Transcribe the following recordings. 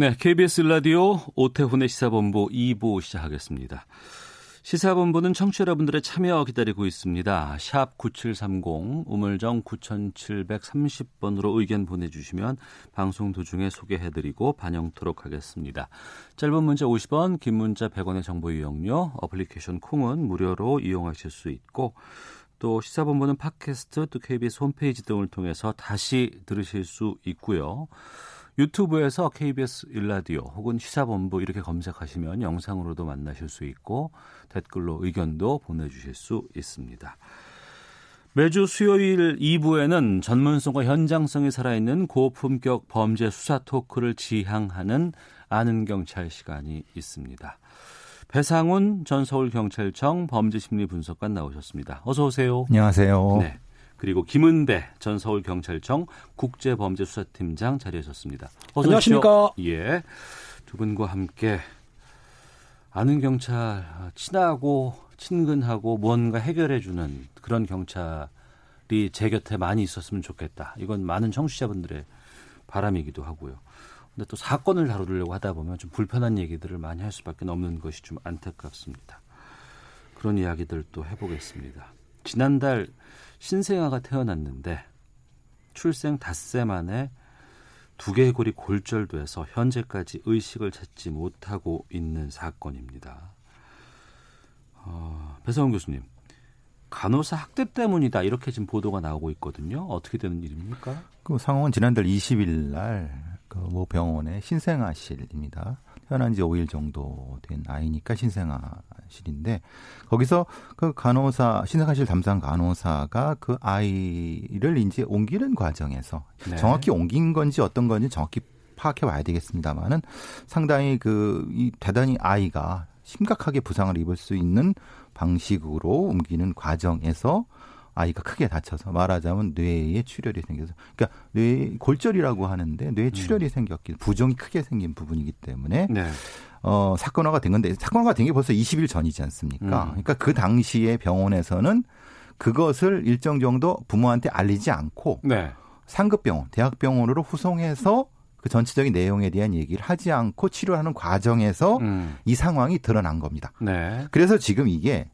네, KBS 라디오 오태훈의 시사본부 2부 시작하겠습니다. 시사본부는 청취자 여러분들의 참여 기다리고 있습니다. 샵 9730, 우물정 9730번으로 의견 보내주시면 방송 도중에 소개해드리고 반영토록 하겠습니다. 짧은 문자 50원, 긴 문자 100원의 정보 이용료, 어플리케이션 콩은 무료로 이용하실 수 있고 또 시사본부는 팟캐스트 또 KBS 홈페이지 등을 통해서 다시 들으실 수 있고요. 유튜브에서 KBS 일라디오 혹은 시사본부 이렇게 검색하시면 영상으로도 만나실 수 있고 댓글로 의견도 보내주실 수 있습니다. 매주 수요일 2부에는 전문성과 현장성이 살아있는 고품격 범죄 수사 토크를 지향하는 아는 경찰 시간이 있습니다. 배상훈 전 서울경찰청 범죄심리분석관 나오셨습니다. 어서 오세요. 안녕하세요. 네. 그리고 김은배 전 서울경찰청 국제범죄수사팀장 자리하셨습니다. 어서 안녕하십니까. 오십시오. 예. 두 분과 함께 아는 경찰 친하고 친근하고 무언가 해결해주는 그런 경찰이 제 곁에 많이 있었으면 좋겠다. 이건 많은 청취자분들의 바람이기도 하고요. 근데 또 사건을 다루려고 하다 보면 좀 불편한 얘기들을 많이 할 수밖에 없는 것이 좀 안타깝습니다. 그런 이야기들 또 해보겠습니다. 지난달 신생아가 태어났는데 출생 닷새 만에 두개골이 골절돼서 현재까지 의식을 찾지 못하고 있는 사건입니다. 어, 배성훈 교수님, 간호사 학대 때문이다 이렇게 지금 보도가 나오고 있거든요. 어떻게 되는 일입니까? 그 상황은 지난달 20일 날그모 병원의 신생아실입니다. 태어난 지 5일 정도 된 아이니까 신생아실인데 거기서 그 간호사 신생아실 담당 간호사가 그 아이를 이제 옮기는 과정에서 네. 정확히 옮긴 건지 어떤 건지 정확히 파악해 봐야 되겠습니다만은 상당히 그 이 대단히 아이가 심각하게 부상을 입을 수 있는 방식으로 옮기는 과정에서 아이가 크게 다쳐서 말하자면 뇌에 출혈이 생겨서 그러니까 뇌 골절이라고 하는데 뇌에 출혈이 생겼기 부종이 크게 생긴 부분이기 때문에 네. 어 사건화가 된 건데 사건화가 된 게 벌써 20일 전이지 않습니까? 음. 그러니까 그 당시에 병원에서는 그것을 일정 정도 부모한테 알리지 않고 네. 상급 병원, 대학 병원으로 후송해서 그 전체적인 내용에 대한 얘기를 하지 않고 치료하는 과정에서 음. 이 상황이 드러난 겁니다. 네. 그래서 지금 이게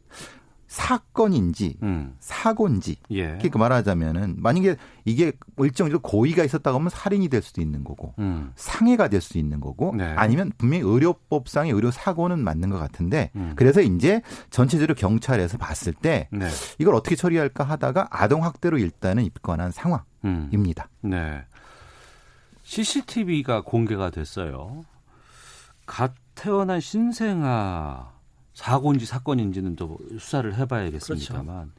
사건인지 음. 사고인지 예. 그러니까 말하자면은 만약에 이게 일정적으로 고의가 있었다고 하면 살인이 될 수도 있는 거고 음. 상해가 될수 있는 거고 네. 아니면 분명히 의료법상의 의료 사고는 맞는 것 같은데 음. 그래서 이제 전체적으로 경찰에서 봤을 때 네. 이걸 어떻게 처리할까 하다가 아동 학대로 일단은 입건한 상황입니다. 음. 네. CCTV가 공개가 됐어요. 갓 태어난 신생아 사고인지 사건인지는 또 수사를 해봐야겠습니다만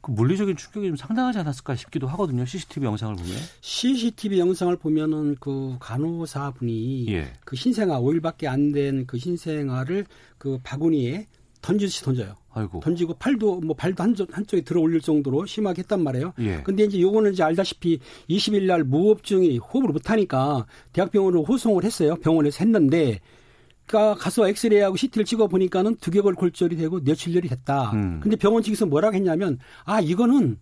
그 물리적인 충격이 좀 상당하지 않았을까 싶기도 하거든요. CCTV 영상을 보면. CCTV 영상을 보면은 그 간호사분이 예. 그 신생아 5일밖에 안 된 그 신생아를 그 바구니에 던지듯이 던져요. 아이고. 던지고 팔도 뭐 발도 한쪽 한쪽에 들어 올릴 정도로 심하게 했단 말이에요. 예. 근데 이제 요거는 이제 알다시피 20일 날 무호흡증이 호흡을 못 하니까 대학병원으로 호송을 했어요. 병원에서 했는데 그러니까 가서 엑스레이하고 CT를 찍어 보니까는 두개골 골절이 되고 뇌출혈이 됐다. 음. 근데 병원 측에서 뭐라고 했냐면 아 이거는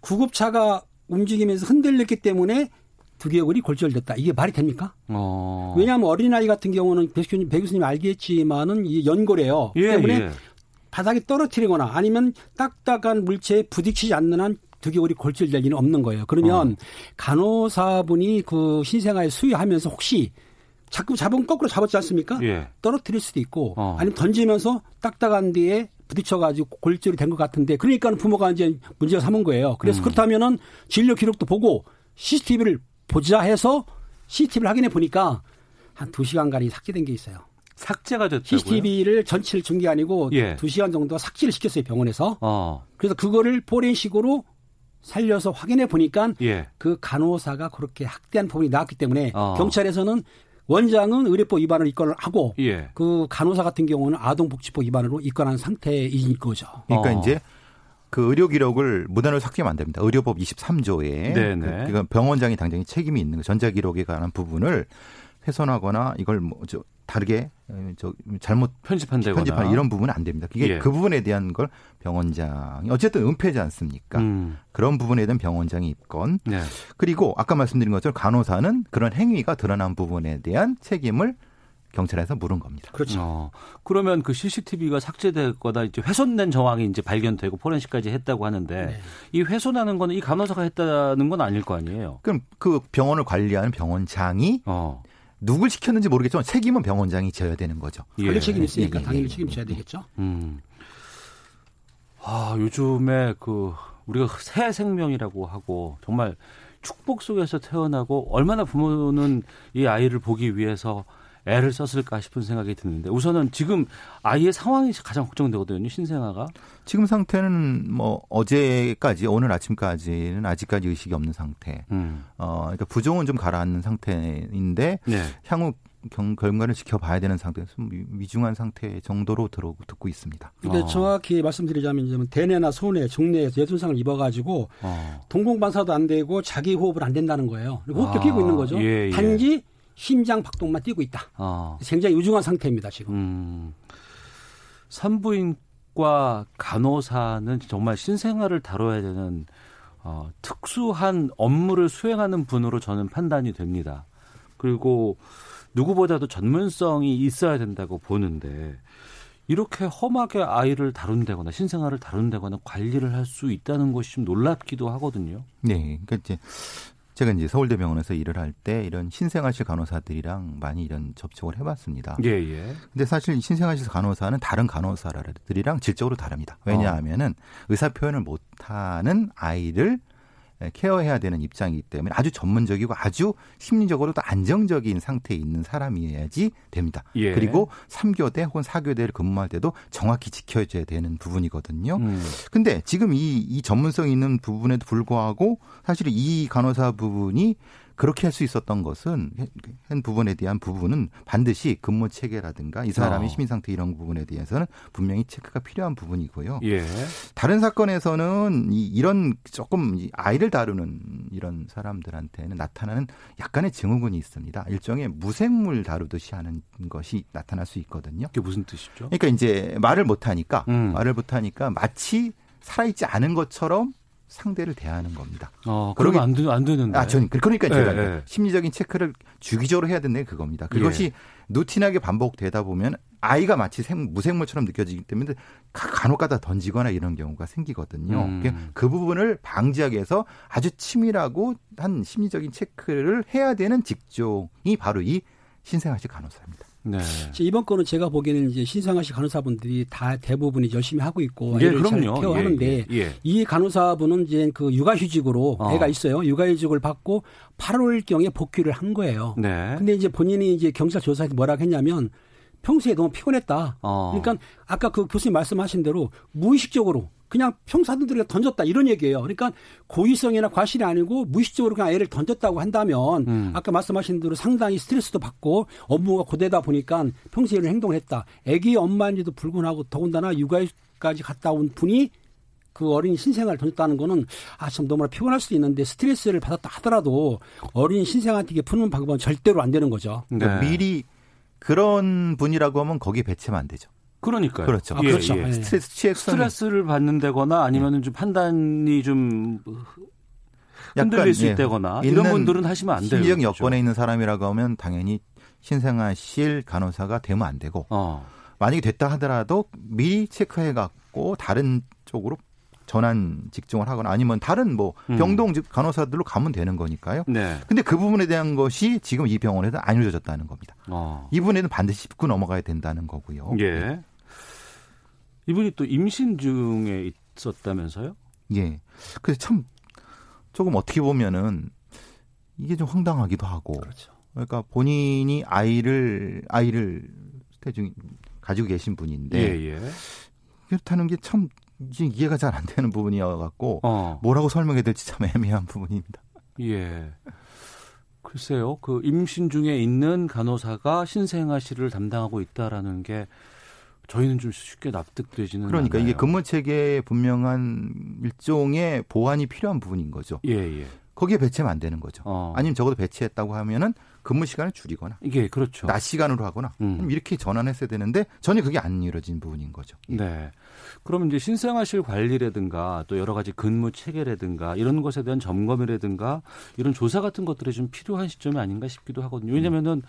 구급차가 움직이면서 흔들렸기 때문에 두개골이 골절됐다. 이게 말이 됩니까? 어. 왜냐하면 어린아이 같은 경우는 배 교수님, 배 교수님 알겠지만은 이 연골이에요. 예, 때문에 예. 바닥에 떨어뜨리거나 아니면 딱딱한 물체에 부딪히지 않는 한 두개골이 골절될 리는 없는 거예요. 그러면 어. 간호사분이 그 신생아에 수유하면서 혹시 자꾸 잡으면 거꾸로 잡았지 않습니까? 예. 떨어뜨릴 수도 있고 어. 아니면 던지면서 딱딱한 데에 부딪혀가지고 골절이 된 것 같은데 그러니까 부모가 이제 문제가 삼은 거예요. 음. 그래서 그렇다면은 진료 기록도 보고 CCTV를 보자 해서 CCTV를 확인해 보니까 한두 시간간이 삭제된 게 있어요. 삭제가 됐다고요? CCTV를 전체를 준 게 아니고 예. 두 시간 정도 삭제를 시켰어요 병원에서. 어. 그래서 그거를 포렌식으로 살려서 확인해 보니까 예. 그 간호사가 그렇게 학대한 부분이 나왔기 때문에 어. 경찰에서는 원장은 의료법 위반을 입건을 하고 예. 그 간호사 같은 경우는 아동복지법 위반으로 입건한 상태인 거죠. 그러니까 어. 이제 그 의료 기록을 무단으로 삭제하면 안 됩니다. 의료법 23조에 네네. 그, 그 병원장이 당장히 책임이 있는 거 전자 기록에 관한 부분을 훼손하거나 이걸 뭐저 다르게 어, 저 잘못 편집한다거나 편집하는 이런 부분은 안 됩니다. 그게 예. 그 부분에 대한 걸 병원장이 어쨌든 은폐지 않습니까? 음. 그런 부분에 대한 병원장이 입건 네. 그리고 아까 말씀드린 것처럼 간호사는 그런 행위가 드러난 부분에 대한 책임을 경찰에서 물은 겁니다. 그렇죠. 어, 그러면 그 CCTV가 삭제되거나 이제 훼손된 정황이 이제 발견되고 포렌식까지 했다고 하는데 네. 이 훼손하는 거는 이 간호사가 했다는 건 아닐 거 아니에요. 그럼 그 병원을 관리하는 병원장이 어. 누굴 시켰는지 모르겠지만 책임은 병원장이 져야 되는 거죠. 관리 예. 책임이 있으니까 예, 예, 당연히 예. 책임져야 되겠죠. 음. 아, 요즘에 그 우리가 새 생명이라고 하고 정말 축복 속에서 태어나고 얼마나 부모는 이 아이를 보기 위해서 애를 썼을까 싶은 생각이 드는데 우선은 지금 아이의 상황이 가장 걱정되거든요. 신생아가. 지금 상태는 뭐 어제까지 오늘 아침까지는 아직까지 의식이 없는 상태. 음. 어, 그러니까 부종은 좀 가라앉는 상태인데 네. 향후 경, 결과를 지켜봐야 되는 상태에서 미- 위중한 상태 정도로 들어 듣고 있습니다. 근데 어. 정확히 말씀드리자면 이제 뭐 대뇌나 소뇌, 종뇌에서 뇌손상을 입어가지고 어. 동공 반사도 안 되고 자기 호흡을 안 된다는 거예요. 호흡도 아, 끼고 있는 거죠. 예, 예. 단지 심장 박동만 뛰고 있다. 어. 굉장히 유중한 상태입니다 지금. 음. 산부인과 간호사는 정말 신생아를 다뤄야 되는 어, 특수한 업무를 수행하는 분으로 저는 판단이 됩니다. 그리고 누구보다도 전문성이 있어야 된다고 보는데 이렇게 험하게 아이를 다룬다거나 신생아를 다룬다거나 관리를 할 수 있다는 것이 좀 놀랍기도 하거든요. 네. 그러니까 이제 제가 이제 서울대병원에서 일을 할 때 이런 신생아실 간호사들이랑 많이 이런 접촉을 해봤습니다. 예, 예. 근데 사실 신생아실 간호사는 다른 간호사들이랑 질적으로 다릅니다. 왜냐하면은 의사 표현을 못하는 아이를 케어해야 되는 입장이기 때문에 아주 전문적이고 아주 심리적으로도 안정적인 상태에 있는 사람이어야지 됩니다. 예. 그리고 3교대 혹은 4교대를 근무할 때도 정확히 지켜줘야 되는 부분이거든요. 음. 근데 지금 이, 이 전문성 있는 부분에도 불구하고 사실 이 간호사 부분이 그렇게 할 수 있었던 것은 한 부분에 대한 부분은 반드시 근무 체계라든가 이 사람의 어. 시민 상태 이런 부분에 대해서는 분명히 체크가 필요한 부분이고요. 예. 다른 사건에서는 이, 이런 조금 이 아이를 다루는 이런 사람들한테는 나타나는 약간의 증후군이 있습니다. 일종의 무생물 다루듯이 하는 것이 나타날 수 있거든요. 그게 무슨 뜻이죠? 그러니까 이제 말을 못 하니까 음. 말을 못 하니까 마치 살아있지 않은 것처럼 상대를 대하는 겁니다. 어, 그러면 안, 되, 안 되는데. 아, 전 그러니까 제가 예, 예. 심리적인 체크를 주기적으로 해야 된다는 게 그겁니다. 그것이 예. 루틴하게 반복되다 보면 아이가 마치 생, 무생물처럼 느껴지기 때문에 가- 간혹가다 던지거나 이런 경우가 생기거든요. 음. 그그 부분을 방지하기 위해서 아주 치밀하고 한 심리적인 체크를 해야 되는 직종이 바로 이 신생아실 간호사입니다. 네. 이번 건은 제가 보기에는 이제 신생아실 간호사분들이 다 대부분이 열심히 하고 있고 예, 애를 잘 그럼요. 케어하는데 예, 예, 예. 이 간호사분은 이제 그 육아휴직으로 어. 애가 있어요. 육아휴직을 받고 8월 경에 복귀를 한 거예요. 네. 근데 이제 본인이 이제 경찰 조사에서 뭐라고 했냐면 평소에 너무 피곤했다. 어. 그러니까 아까 그 교수님 말씀하신 대로 무의식적으로 그냥 평사들에게 던졌다 이런 얘기예요. 그러니까 고의성이나 과실이 아니고 무의식적으로 그냥 애를 던졌다고 한다면 음. 아까 말씀하신 대로 상당히 스트레스도 받고 업무가 고되다 보니까 평소에 이런 행동을 했다. 애기 엄마인지도 불구하고 더군다나 육아까지 갔다 온 분이 그 어린 신생아를 던졌다는 거는 아 참 너무나 피곤할 수도 있는데 스트레스를 받았다 하더라도 어린 신생아한테 푸는 방법은 절대로 안 되는 거죠. 그러니까 네. 미리 그런 분이라고 하면 거기에 배치면 안 되죠. 그러니까요. 그렇죠. 아, 그렇죠. 예. 스트레스 취약성 스트레스를 받는다거나 아니면은 좀 판단이 좀 흔들릴 수 예, 있다거나 이런 분들은 하시면 안 돼요. 심리적 그렇죠? 여건에 있는 사람이라고 하면 당연히 신생아실 간호사가 되면 안 되고 어. 만약에 됐다 하더라도 미리 체크해 갖고 다른 쪽으로 전환 직종을 하거나 아니면 다른 뭐 음. 병동 즉 간호사들로 가면 되는 거니까요. 네. 근데 그 부분에 대한 것이 지금 이 병원에서 안 이루어졌다는 겁니다. 어. 이 부분에는 반드시 짚고 넘어가야 된다는 거고요. 예. 이분이 또 임신 중에 있었다면서요? 예. 그래서 참 조금 어떻게 보면은 이게 좀 황당하기도 하고. 그렇죠. 그러니까 본인이 아이를 아이를 태중 가지고 계신 분인데 예, 예. 그렇다는 게 참 이해가 잘 안 되는 부분이어 갖고 어. 뭐라고 설명해야 될지 참 애매한 부분입니다. 예. 글쎄요. 그 임신 중에 있는 간호사가 신생아 실을 담당하고 있다라는 게 저희는 좀 쉽게 납득되지는 그러니까 않아요. 이게 근무 체계에 분명한 일종의 보완이 필요한 부분인 거죠. 예, 예. 거기에 배치하면 안 되는 거죠. 어. 아니면 적어도 배치했다고 하면은 근무 시간을 줄이거나 이게 그렇죠. 낮 시간으로 하거나 음. 이렇게 전환했어야 되는데 전혀 그게 안 이루어진 부분인 거죠. 네. 그럼 이제 신생아실 관리라든가 또 여러 가지 근무 체계라든가 이런 것에 대한 점검이라든가 이런 조사 같은 것들이 좀 필요한 시점이 아닌가 싶기도 하거든요. 왜냐면은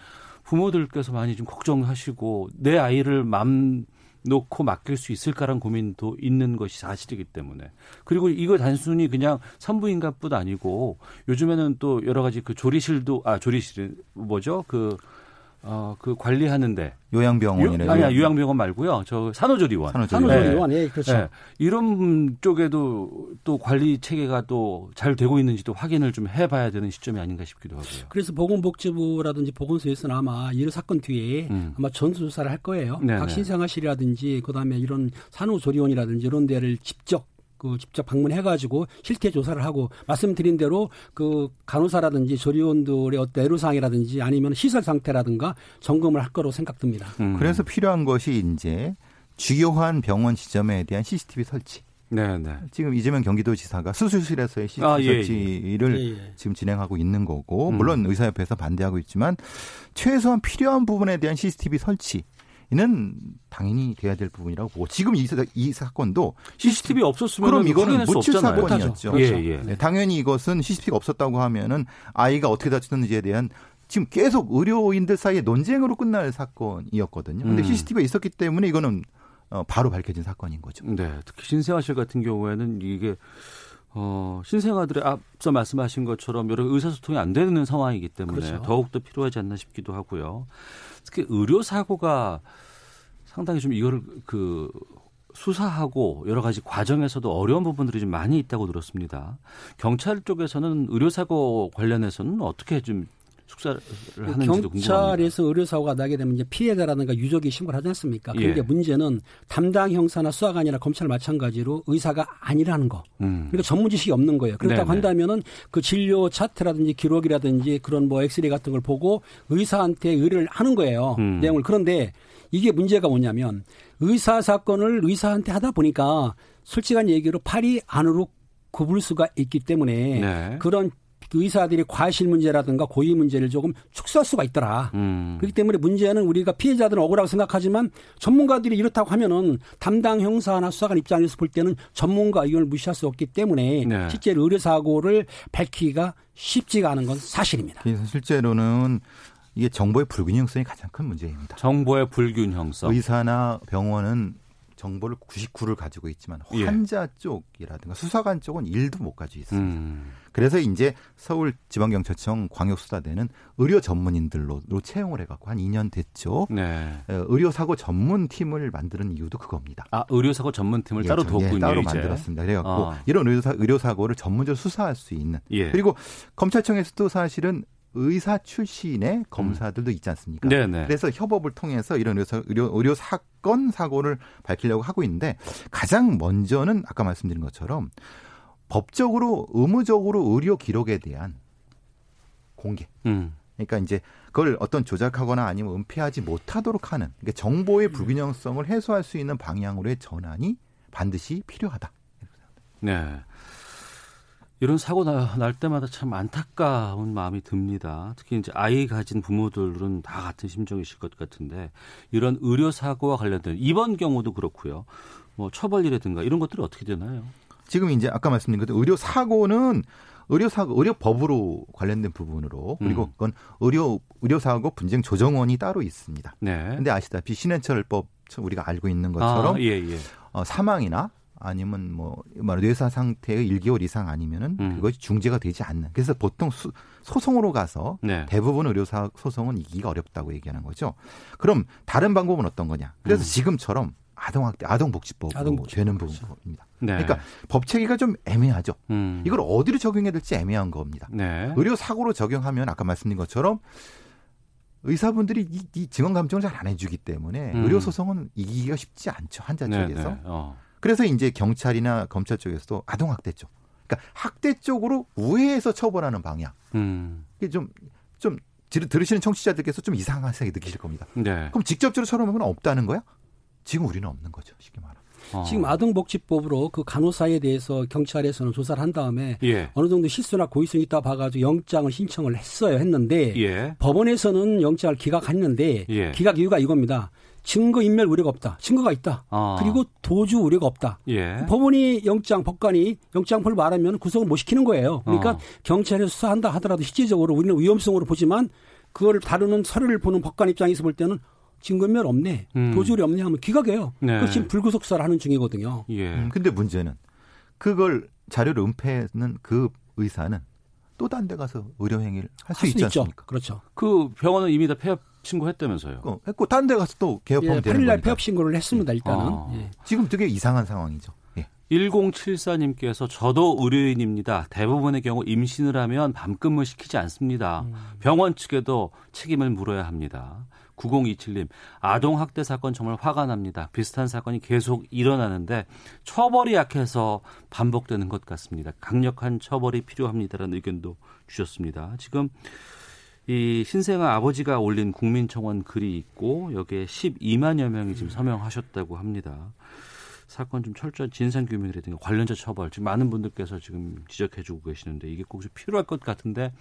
부모들께서 많이 좀 걱정하시고 내 아이를 맘 놓고 맡길 수 있을까라는 고민도 있는 것이 사실이기 때문에. 그리고 이거 단순히 그냥 산부인과뿐 아니고 요즘에는 또 여러 가지 그 조리실도 아 조리실 뭐죠? 그 어, 그 관리하는데 요양병원이나 유, 아니야 요양병원 말고요. 저 산후조리원. 산후조리원. 산후조리원, 예, 그렇죠. 예. 이런 쪽에도 또 관리 체계가 또 잘 되고 있는지도 확인을 좀 해봐야 되는 시점이 아닌가 싶기도 하고요. 그래서 보건복지부라든지 보건소에서는 아마 이 사건 뒤에 음. 아마 전수조사를 할 거예요. 네네. 각 신생아실이라든지 그다음에 이런 산후조리원이라든지 이런 데를 직접 그 직접 방문해가지고 실태 조사를 하고 말씀드린 대로 그 간호사라든지 조리원들의 어떤 애로사항이라든지 아니면 시설 상태라든가 점검을 할 거로 생각됩니다. 음. 그래서 필요한 것이 이제 주요한 병원 지점에 대한 CCTV 설치. 네 네. 지금 이재명 경기도지사가 수술실에서의 CCTV 아, 예, 예. 설치를 예, 예. 지금 진행하고 있는 거고 음. 물론 의사협회에서 반대하고 있지만 최소한 필요한 부분에 대한 CCTV 설치 는 당연히 돼야 될 부분이라고 보고 지금 이, 사- 이 사건도 CCTV 없었으면 그럼 이거는 없잖아요. 사건이었죠. 예, 그렇죠. 예. 네, 당연히 이것은 CCTV가 없었다고 하면은 아이가 어떻게 다쳤는지에 대한 지금 계속 의료인들 사이에 논쟁으로 끝날 사건이었거든요. 근데 음. CCTV가 있었기 때문에 이거는 어, 바로 밝혀진 사건인 거죠. 네, 특히 신생아실 같은 경우에는 이게 어, 신생아들의 앞서 말씀하신 것처럼 여러 의사소통이 안 되는 상황이기 때문에 그렇죠. 더욱더 필요하지 않나 싶기도 하고요. 특히 의료 사고가 상당히 좀 이거를 그 수사하고 여러 가지 과정에서도 어려운 부분들이 좀 많이 있다고 들었습니다. 경찰 쪽에서는 의료 사고 관련해서는 어떻게 좀 숙사를 하는지도 궁금합니다. 경찰에서 의료사고가 나게 되면 이제 피해자라든가 유족이 신고를 하지 않습니까? 그런데 예. 문제는 담당 형사나 수사관이나 검찰 마찬가지로 의사가 아니라는 거. 음. 그러니까 전문 지식이 없는 거예요. 그렇다고 네네. 한다면은 그 진료 차트라든지 기록이라든지 그런 뭐 엑스레이 같은 걸 보고 의사한테 의뢰를 하는 거예요. 음. 내용을. 그런데 이게 문제가 뭐냐면 의사 사건을 의사한테 하다 보니까 솔직한 얘기로 팔이 안으로 굽을 수가 있기 때문에 네. 그런 의사들이 과실 문제라든가 고의 문제를 조금 축소할 수가 있더라. 음. 그렇기 때문에 문제는 우리가 피해자들은 억울하고 생각하지만 전문가들이 이렇다고 하면은 담당 형사나 수사관 입장에서 볼 때는 전문가 의견을 무시할 수 없기 때문에 네. 실제로 의료 사고를 밝히기가 쉽지가 않은 건 사실입니다. 그래서 실제로는 이게 정보의 불균형성이 가장 큰 문제입니다. 정보의 불균형성. 의사나 병원은 정보를 99를 가지고 있지만 예. 환자 쪽이라든가 수사관 쪽은 1도 못 가지고 있습니다. 음. 그래서 이제 서울 지방경찰청 광역수사대는 의료 전문인들로 채용을 해갖고 한 2년 됐죠. 네. 어, 의료사고 전문팀을 만드는 이유도 그겁니다. 아 의료사고 전문팀을 예, 따로 저- 뒀군요. 예, 따로 이제. 만들었습니다. 그래갖고 어. 이런 의료사, 의료사고를 전문적으로 수사할 수 있는 예. 그리고 검찰청에서도 사실은 의사 출신의 검사들도 있지 않습니까? 음. 네네. 그래서 협업을 통해서 이런 의료, 의료, 의료 사건 사고를 밝히려고 하고 있는데 가장 먼저는 아까 말씀드린 것처럼 법적으로 의무적으로 의료 기록에 대한 공개. 음. 그러니까 이제 그걸 어떤 조작하거나 아니면 은폐하지 못하도록 하는 그러니까 정보의 불균형성을 해소할 수 있는 방향으로의 전환이 반드시 필요하다. 네. 이런 사고 나, 날 때마다 참 안타까운 마음이 듭니다. 특히 이제 아이 가진 부모들은 다 같은 심정이실 것 같은데 이런 의료 사고와 관련된 이번 경우도 그렇고요. 뭐 처벌이라든가 이런 것들이 어떻게 되나요? 지금 이제 아까 말씀드린 것처럼 의료 사고는 의료 사고 의료 법으로 관련된 부분으로 그리고 음. 그건 의료 의료 사고 분쟁 조정원이 따로 있습니다. 네. 근데 아시다시피 신해철법 우리가 알고 있는 것처럼 아, 예, 예. 어, 사망이나 아니면 뭐 말로 뇌사 상태의 1개월 이상 아니면은 음. 그것이 중재가 되지 않는. 그래서 보통 수, 소송으로 가서 네. 대부분 의료사 소송은 이기가 어렵다고 얘기하는 거죠. 그럼 다른 방법은 어떤 거냐? 그래서 음. 지금처럼 아동학대, 아동복지법으로 아동복지법, 되는 그렇죠. 부분입니다. 네. 그러니까 법 체계가 좀 애매하죠. 음. 이걸 어디로 적용해야 될지 애매한 겁니다. 네. 의료 사고로 적용하면 아까 말씀드린 것처럼 의사분들이 이, 이 증언 감정을 잘 안 해주기 때문에 음. 의료 소송은 이기기가 쉽지 않죠 한자 네, 쪽에서. 네. 어. 그래서 이제 경찰이나 검찰 쪽에서도 아동 학대 쪽, 그러니까 학대 쪽으로 우회해서 처벌하는 방향. 음. 이게 좀좀 들으시는 청취자들께서 좀 이상하게 느끼실 겁니다. 네. 그럼 직접적으로 처벌은 없다는 거야? 지금 우리는 없는 거죠. 쉽게 말하면. 어. 지금 아동복지법으로 그 간호사에 대해서 경찰에서는 조사를 한 다음에 예. 어느 정도 실수나 고의성이 있다 봐가지고 영장을 신청을 했어요. 했는데 예. 법원에서는 영장을 기각했는데 예. 기각 이유가 이겁니다. 증거 인멸 우려가 없다. 증거가 있다. 아. 그리고 도주 우려가 없다. 예. 법원이 영장 법관이 영장을 말하면 구속을 못 시키는 거예요. 그러니까 어. 경찰에서 수사한다 하더라도 실질적으로 우리는 위험성으로 보지만 그걸 다루는 서류를 보는 법관 입장에서 볼 때는 증거인멸 없네. 음. 도주리 없네 하면 기각해요. 네. 그 지금 불구속 수사를 하는 중이거든요. 예. 음, 근데 문제는 그걸 자료를 은폐하는 그 의사는 또 딴 데 가서 의료 행위를 할수할 있지 수도 있죠. 않습니까? 그렇죠. 그 병원은 이미 다 폐업 신고 했다면서요. 어, 했고 딴 데 가서 또 개업하면 예, 되는 8일날 거니까. 폐업 신고를 했습니다. 일단은. 아. 예. 지금 되게 이상한 상황이죠. 예. 1074님께서 저도 의료인입니다. 대부분의 경우 임신을 하면 밤근무 시키지 않습니다. 음. 병원 측에도 책임을 물어야 합니다. 9027님, 아동학대 사건 정말 화가 납니다. 비슷한 사건이 계속 일어나는데 처벌이 약해서 반복되는 것 같습니다. 강력한 처벌이 필요합니다라는 의견도 주셨습니다. 지금 이 신생아 아버지가 올린 국민청원 글이 있고 여기에 12만여 명이 지금 서명하셨다고 합니다. 사건 좀 철저한 진상 규명이라든가 관련자 처벌 지금 많은 분들께서 지금 지적해주고 계시는데 이게 꼭좀 필요할 것 같은데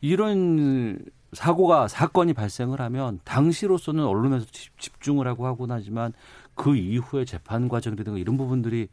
이런 사고가 사건이 발생을 하면 당시로서는 언론에서 집중을 하고 하곤 하지만 그 이후에 재판 과정이라든가 이런 부분들이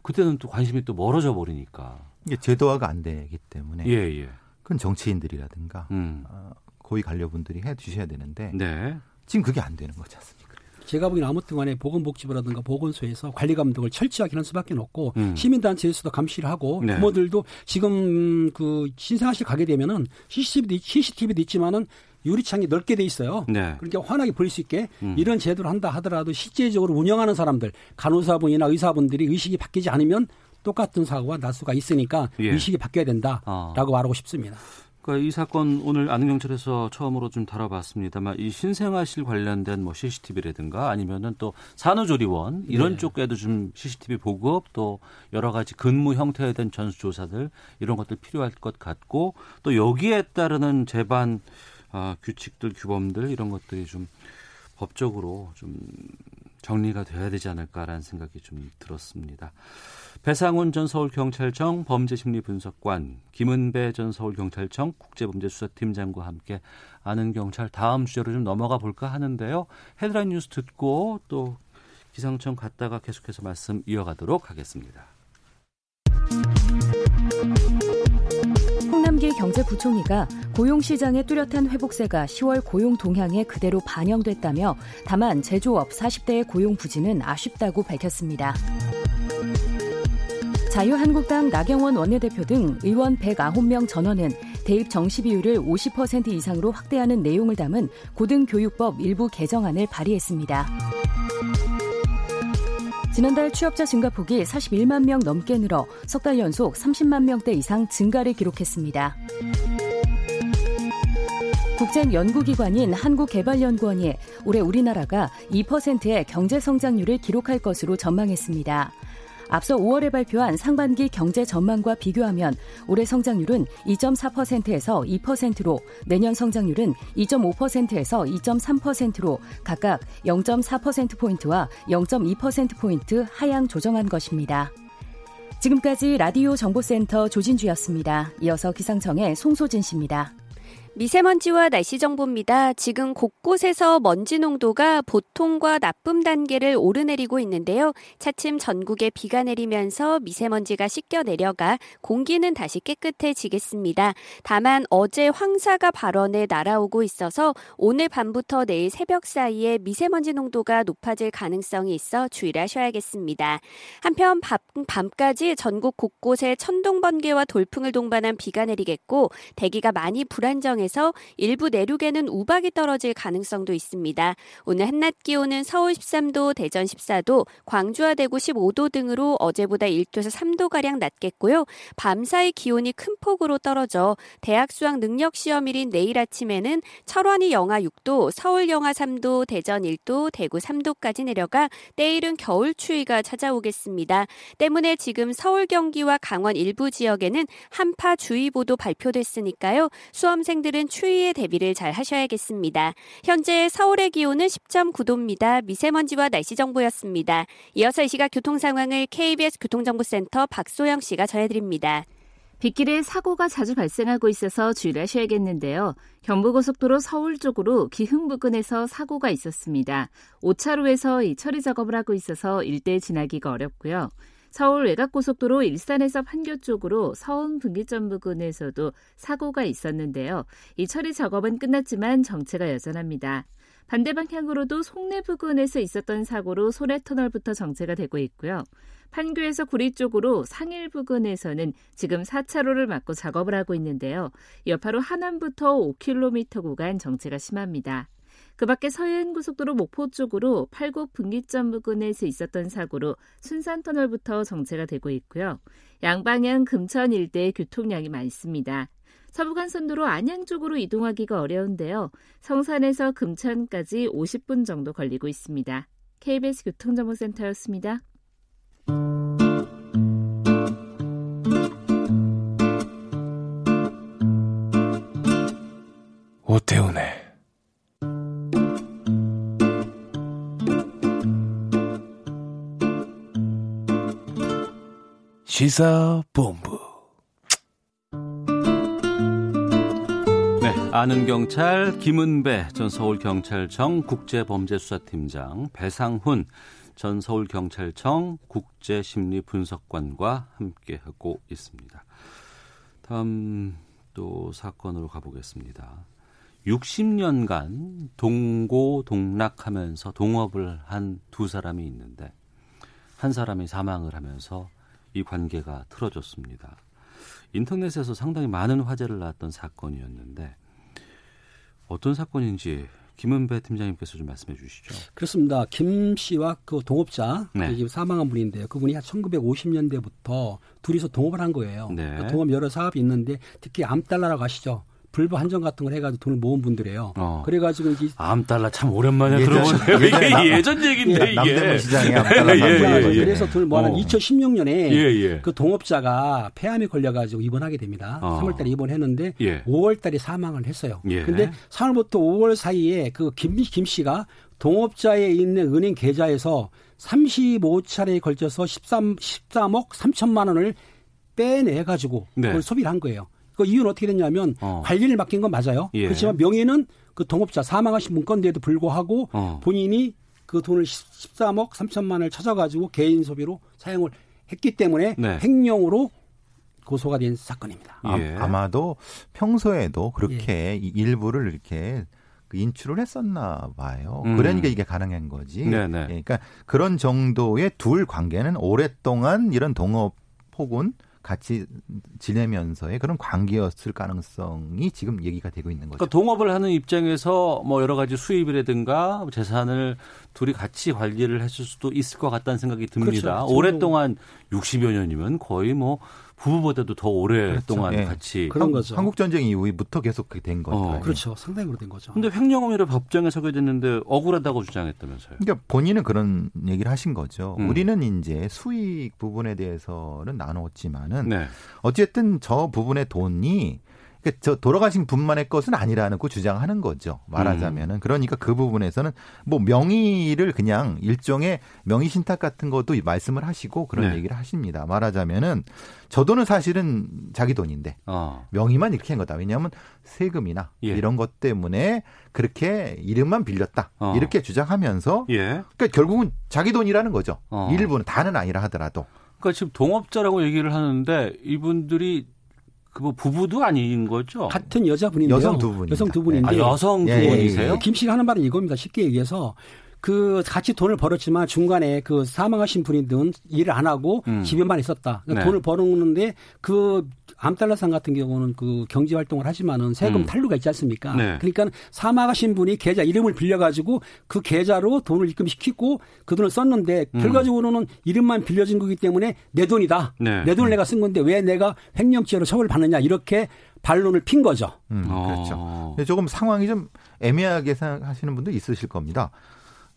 그때는 또 관심이 또 멀어져 버리니까 이게 제도화가 안 되기 때문에 예 예. 그건 정치인들이라든가 음. 어, 고위 관료분들이 해 주셔야 되는데 네. 지금 그게 안 되는 거지 않습니까? 제가 보기에는 아무튼 간에 보건복지부라든가 보건소에서 관리 감독을 철저하게 하는 수밖에 없고 음. 시민단체에서도 감시를 하고 네. 부모들도 지금 그 신생아실 가게 되면은 CCTV도, CCTV도 있지만은 유리창이 넓게 돼 있어요. 네. 그러니까 환하게 보일 수 있게 음. 이런 제도를 한다 하더라도 실제적으로 운영하는 사람들 간호사분이나 의사분들이 의식이 바뀌지 않으면 똑같은 사고가 날 수가 있으니까 예. 의식이 바뀌어야 된다라고 아. 말하고 싶습니다. 그러니까 이 사건 오늘 아는경찰에서 처음으로 좀 다뤄봤습니다만 이 신생아실 관련된 뭐 CCTV라든가 아니면은 또 산후조리원 이런 네. 쪽에도 좀 CCTV 보급 또 여러 가지 근무 형태에 대한 전수조사들 이런 것들 필요할 것 같고 또 여기에 따르는 재반 아, 규칙들 규범들 이런 것들이 좀 법적으로 좀 정리가 돼야 되지 않을까라는 생각이 좀 들었습니다. 배상훈 전 서울경찰청 범죄심리분석관, 김은배 전 서울경찰청 국제범죄수사팀장과 함께 아는 경찰 다음 주제로 좀 넘어가 볼까 하는데요. 헤드라인 뉴스 듣고 또 기상청 갔다가 계속해서 말씀 이어가도록 하겠습니다. 홍남기 경제부총리가 고용시장의 뚜렷한 회복세가 10월 고용 동향에 그대로 반영됐다며 다만 제조업 40대의 고용 부진은 아쉽다고 밝혔습니다. 자유한국당 나경원 원내대표 등 의원 109명 전원은 대입 정시 비율을 50% 이상으로 확대하는 내용을 담은 고등교육법 일부 개정안을 발의했습니다. 지난달 취업자 증가폭이 41만 명 넘게 늘어 석 달 연속 30만 명대 이상 증가를 기록했습니다. 국제연구기관인 한국개발연구원이 올해 우리나라가 2%의 경제성장률을 기록할 것으로 전망했습니다. 앞서 5월에 발표한 상반기 경제 전망과 비교하면 올해 성장률은 2.4%에서 2%로 내년 성장률은 2.5%에서 2.3%로 각각 0.4%포인트와 0.2%포인트 하향 조정한 것입니다. 지금까지 라디오 정보센터 조진주였습니다. 이어서 기상청의 송소진 씨입니다. 미세먼지와 날씨 정보입니다. 지금 곳곳에서 먼지 농도가 보통과 나쁨 단계를 오르내리고 있는데요. 차츰 전국에 비가 내리면서 미세먼지가 씻겨 내려가 공기는 다시 깨끗해지겠습니다. 다만 어제 황사가 발원해 날아오고 있어서 오늘 밤부터 내일 새벽 사이에 미세먼지 농도가 높아질 가능성이 있어 주의를 하셔야겠습니다. 한편 밤, 밤까지 전국 곳곳에 천둥 번개와 돌풍을 동반한 비가 내리겠고 대기가 많이 불안정해 해서 일부 내륙에는 우박이 떨어질 가능성도 있습니다. 오늘 한낮 기온은 서울 13도, 대전 14도, 광주와 대구 15도 등으로 어제보다 1도에서 3도가량 낮겠고요. 밤사이 기온이 큰 폭으로 떨어져 대학 수학 능력 시험일인 내일 아침에는 철원이 영하 6도, 서울 영하 3도, 대전 1도, 대구 3도까지 내려가 때일은 겨울 추위가 찾아오겠습니다. 때문에 지금 서울 경기와 강원 일부 지역에는 한파 주의보도 발표됐으니까요. 수험생들은 오늘은 추위에 대비를 잘 하셔야겠습니다. 현재 서울의 기온은 10.9도입니다. 미세먼지와 날씨 정보였습니다. 이어서 이 시각 교통 상황을 KBS 교통정보센터 박소영 씨가 전해드립니다. 빗길에 사고가 자주 발생하고 있어서 주의하셔야겠는데요. 경부고속도로 서울 쪽으로 기흥 부근에서 사고가 있었습니다. 5차로에서 이 처리 작업을 하고 있어서 일대 지나기가 어렵고요. 서울 외곽고속도로 일산에서 판교 쪽으로 서운 분기점 부근에서도 사고가 있었는데요. 이 처리 작업은 끝났지만 정체가 여전합니다. 반대 방향으로도 송내 부근에서 있었던 사고로 소래터널부터 정체가 되고 있고요. 판교에서 구리 쪽으로 상일 부근에서는 지금 4차로를 막고 작업을 하고 있는데요. 여파로 하남부터 5km 구간 정체가 심합니다. 그 밖에 서해안고속도로 목포 쪽으로 팔곡 분기점 부근에서 있었던 사고로 순산터널부터 정체가 되고 있고요. 양방향 금천 일대에 교통량이 많습니다. 서부간선도로 안양 쪽으로 이동하기가 어려운데요. 성산에서 금천까지 50분 정도 걸리고 있습니다. KBS 교통정보센터였습니다. 오태훈의 시사본부 네, 아는 경찰 김은배 전 서울경찰청 국제범죄수사팀장 배상훈 전 서울경찰청 국제심리분석관과 함께하고 있습니다. 다음 또 사건으로 가보겠습니다. 60년간 동고동락하면서 동업을 한 두 사람이 있는데 한 사람이 사망을 하면서 이 관계가 틀어졌습니다. 인터넷에서 상당히 많은 화제를 낳았던 사건이었는데 어떤 사건인지 김은배 팀장님께서 좀 말씀해 주시죠. 그렇습니다. 김 씨와 그 동업자 네. 네. 사망한 분인데요. 그분이 1950년대부터 둘이서 동업을 한 거예요. 네. 그러니까 동업 여러 사업이 있는데 특히 암달러라고 아시죠? 불법 한정 같은 걸 해가지고 돈을 모은 분들이에요. 어. 그래가지고 이제 암달러 참 오랜만에 예전- 들어보네요. 예전 이게 남- 예전 얘기인데 이게. 남대문 시장에 암달러 예, 예, 예, 예. 그래서 돈을 모아는 어. 2016년에 예, 예. 그 동업자가 폐암에 걸려가지고 입원하게 됩니다. 어. 3월달에 입원했는데 예. 5월달에 사망을 했어요. 예. 근데 3월부터 5월 사이에 그김 김 씨가 동업자에 있는 은행 계좌에서 35차례에 걸쳐서 13 13억 3천만 원을 빼내 가지고 네. 그걸 소비를 한 거예요. 그 이유는 어떻게 됐냐면 어. 관리를 맡긴 건 맞아요. 예. 그렇지만 명의는 그 동업자 사망하신 분 건데도 불구하고 어. 본인이 그 돈을 13억 3천만 원을 찾아가지고 개인 소비로 사용을 했기 때문에 네. 횡령으로 고소가 된 사건입니다. 아, 예. 아 마도 평소에도 그렇게 이 일부를 이렇게 그 인출을 했었나 봐요. 음. 그러니까 이게 가능한 거지. 네네. 예, 그러니까 그런 정도의 둘 관계는 오랫동안 이런 동업 혹은 같이 지내면서의 그런 관계였을 가능성이 지금 얘기가 되고 있는 거죠. 그러니까 동업을 하는 입장에서 뭐 여러 가지 수입이라든가 재산을 둘이 같이 관리를 했을 수도 있을 것 같다는 생각이 듭니다. 그렇죠. 오랫동안 60여 년이면 거의 뭐 부부보다도 더 오랫동안 그렇죠. 예. 같이. 그런 거죠. 한국 전쟁 이후부터 계속 된 거죠. 어. 그렇죠. 상당히 오래된 거죠. 근데 횡령범죄로 법정에 서게 됐는데 억울하다고 주장했다면서요. 그러니까 본인은 그런 얘기를 하신 거죠. 음. 우리는 이제 수익 부분에 대해서는 나눴지만은 네. 어쨌든 저 부분의 돈이 저 돌아가신 분만의 것은 아니라는 거 주장하는 거죠. 말하자면은 그러니까 그 부분에서는 뭐 명의를 그냥 일종의 명의 신탁 같은 것도 말씀을 하시고 그런 네. 얘기를 하십니다. 말하자면은 저 돈은 사실은 자기 돈인데 어. 명의만 이렇게 한 거다. 왜냐하면 세금이나 예. 이런 것 때문에 그렇게 이름만 빌렸다. 어. 이렇게 주장하면서 예. 그러니까 결국은 자기 돈이라는 거죠. 어. 일부는 다는 아니라 하더라도. 그러니까 지금 동업자라고 얘기를 하는데 이분들이 그 뭐 부부도 아닌 거죠. 같은 여자분인데요. 여성 두 분입니다. 여성 두 분인데 아, 여성 두 예, 예, 분이세요? 그김 씨가 하는 말은 이겁니다. 쉽게 얘기해서 그 같이 돈을 벌었지만 중간에 그 사망하신 분이든 일을 안 하고 음. 집에만 있었다. 그러니까 네. 돈을 벌어오는데 그 암달러상 같은 경우는 그 경제 활동을 하지만은 세금 음. 탈루가 있지 않습니까? 네. 그러니까 사망하신 분이 계좌 이름을 빌려가지고 그 계좌로 돈을 입금시키고 그 돈을 썼는데 음. 결과적으로는 이름만 빌려준 거기 때문에 내 돈이다. 네. 내 돈을 내가 쓴 건데 왜 내가 횡령죄로 처벌 받느냐 이렇게 반론을 핀 거죠. 음, 어. 그렇죠. 조금 상황이 좀 애매하게 생각하시는 분도 있으실 겁니다.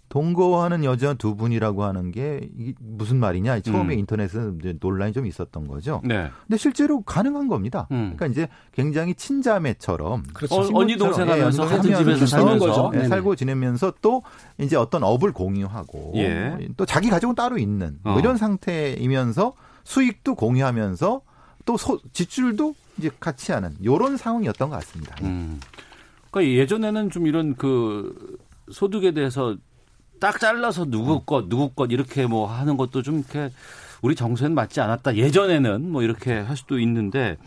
동거하는 여자 두 분이라고 하는 게 무슨 말이냐 처음에 음. 이제 논란이 좀 있었던 거죠. 네. 근데 실제로 가능한 겁니다. 음. 그러니까 이제 굉장히 친자매처럼 그렇죠. 어, 언니 동생 예, 하면서 같은 집에서 살면서 거죠. 예, 네네. 살고 지내면서 또 이제 어떤 업을 공유하고 예. 또 자기 가족은 따로 있는 뭐 어. 이런 상태이면서 수익도 공유하면서 또 소- 지출도 이제 같이 하는 이런 상황이었던 것 같습니다. 음. 그러니까 예전에는 좀 이런 그 소득에 대해서 딱 잘라서 누구 것 누구 것 이렇게 뭐 하는 것도 좀 이렇게 우리 정서에는 맞지 않았다. 예전에는 뭐 이렇게 할 수도 있는데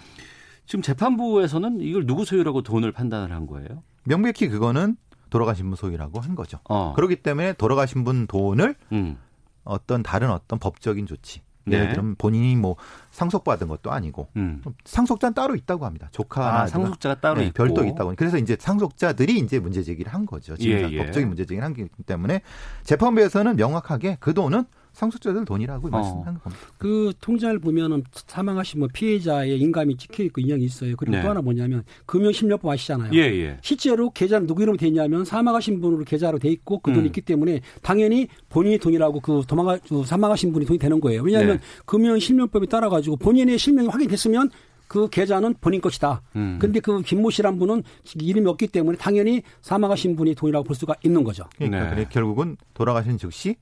지금 재판부에서는 이걸 누구 소유라고 돈을 판단을 한 거예요? 명백히 그거는 돌아가신 분 소유라고 한 거죠. 어. 그렇기 때문에 돌아가신 분 돈을 음. 어떤 다른 어떤 법적인 조치 네. 예를 들면 본인이 뭐 상속받은 것도 아니고 음. 상속자는 따로 있다고 합니다. 조카나 아, 상속자가 따로 네, 있고 별도 있다고. 그래서 이제 상속자들이 이제 문제 제기를 한 거죠. 지금 예, 예. 법적인 문제 제기를 한 거기 때문에 재판부에서는 명확하게 그 돈은 상속자들 돈이라고 어. 말씀한 겁니다. 그 통장을 보면은 사망하신 뭐 피해자의 인감이 찍혀 있고 인형이 있어요. 그리고 네. 또 하나 뭐냐면 금융심료법 아시잖아요. 예, 예. 실제로 계좌는 누구 이름으로 돼 있냐면 사망하신 분으로 계좌로 돼 있고 그 돈이 음. 있기 때문에 당연히 본인이 돈이라고 그 도망가 그 사망하신 분이 돈이 되는 거예요. 왜냐하면 네. 금융 실명법에 따라 가지고 본인의 실명이 확인됐으면 그 계좌는 본인 것이다. 음. 근데 그 김모 씨란 분은 이름이 없기 때문에 당연히 사망하신 분이 돈이라고 볼 수가 있는 거죠. 그러니까 네. 결국은 돌아가신 즉시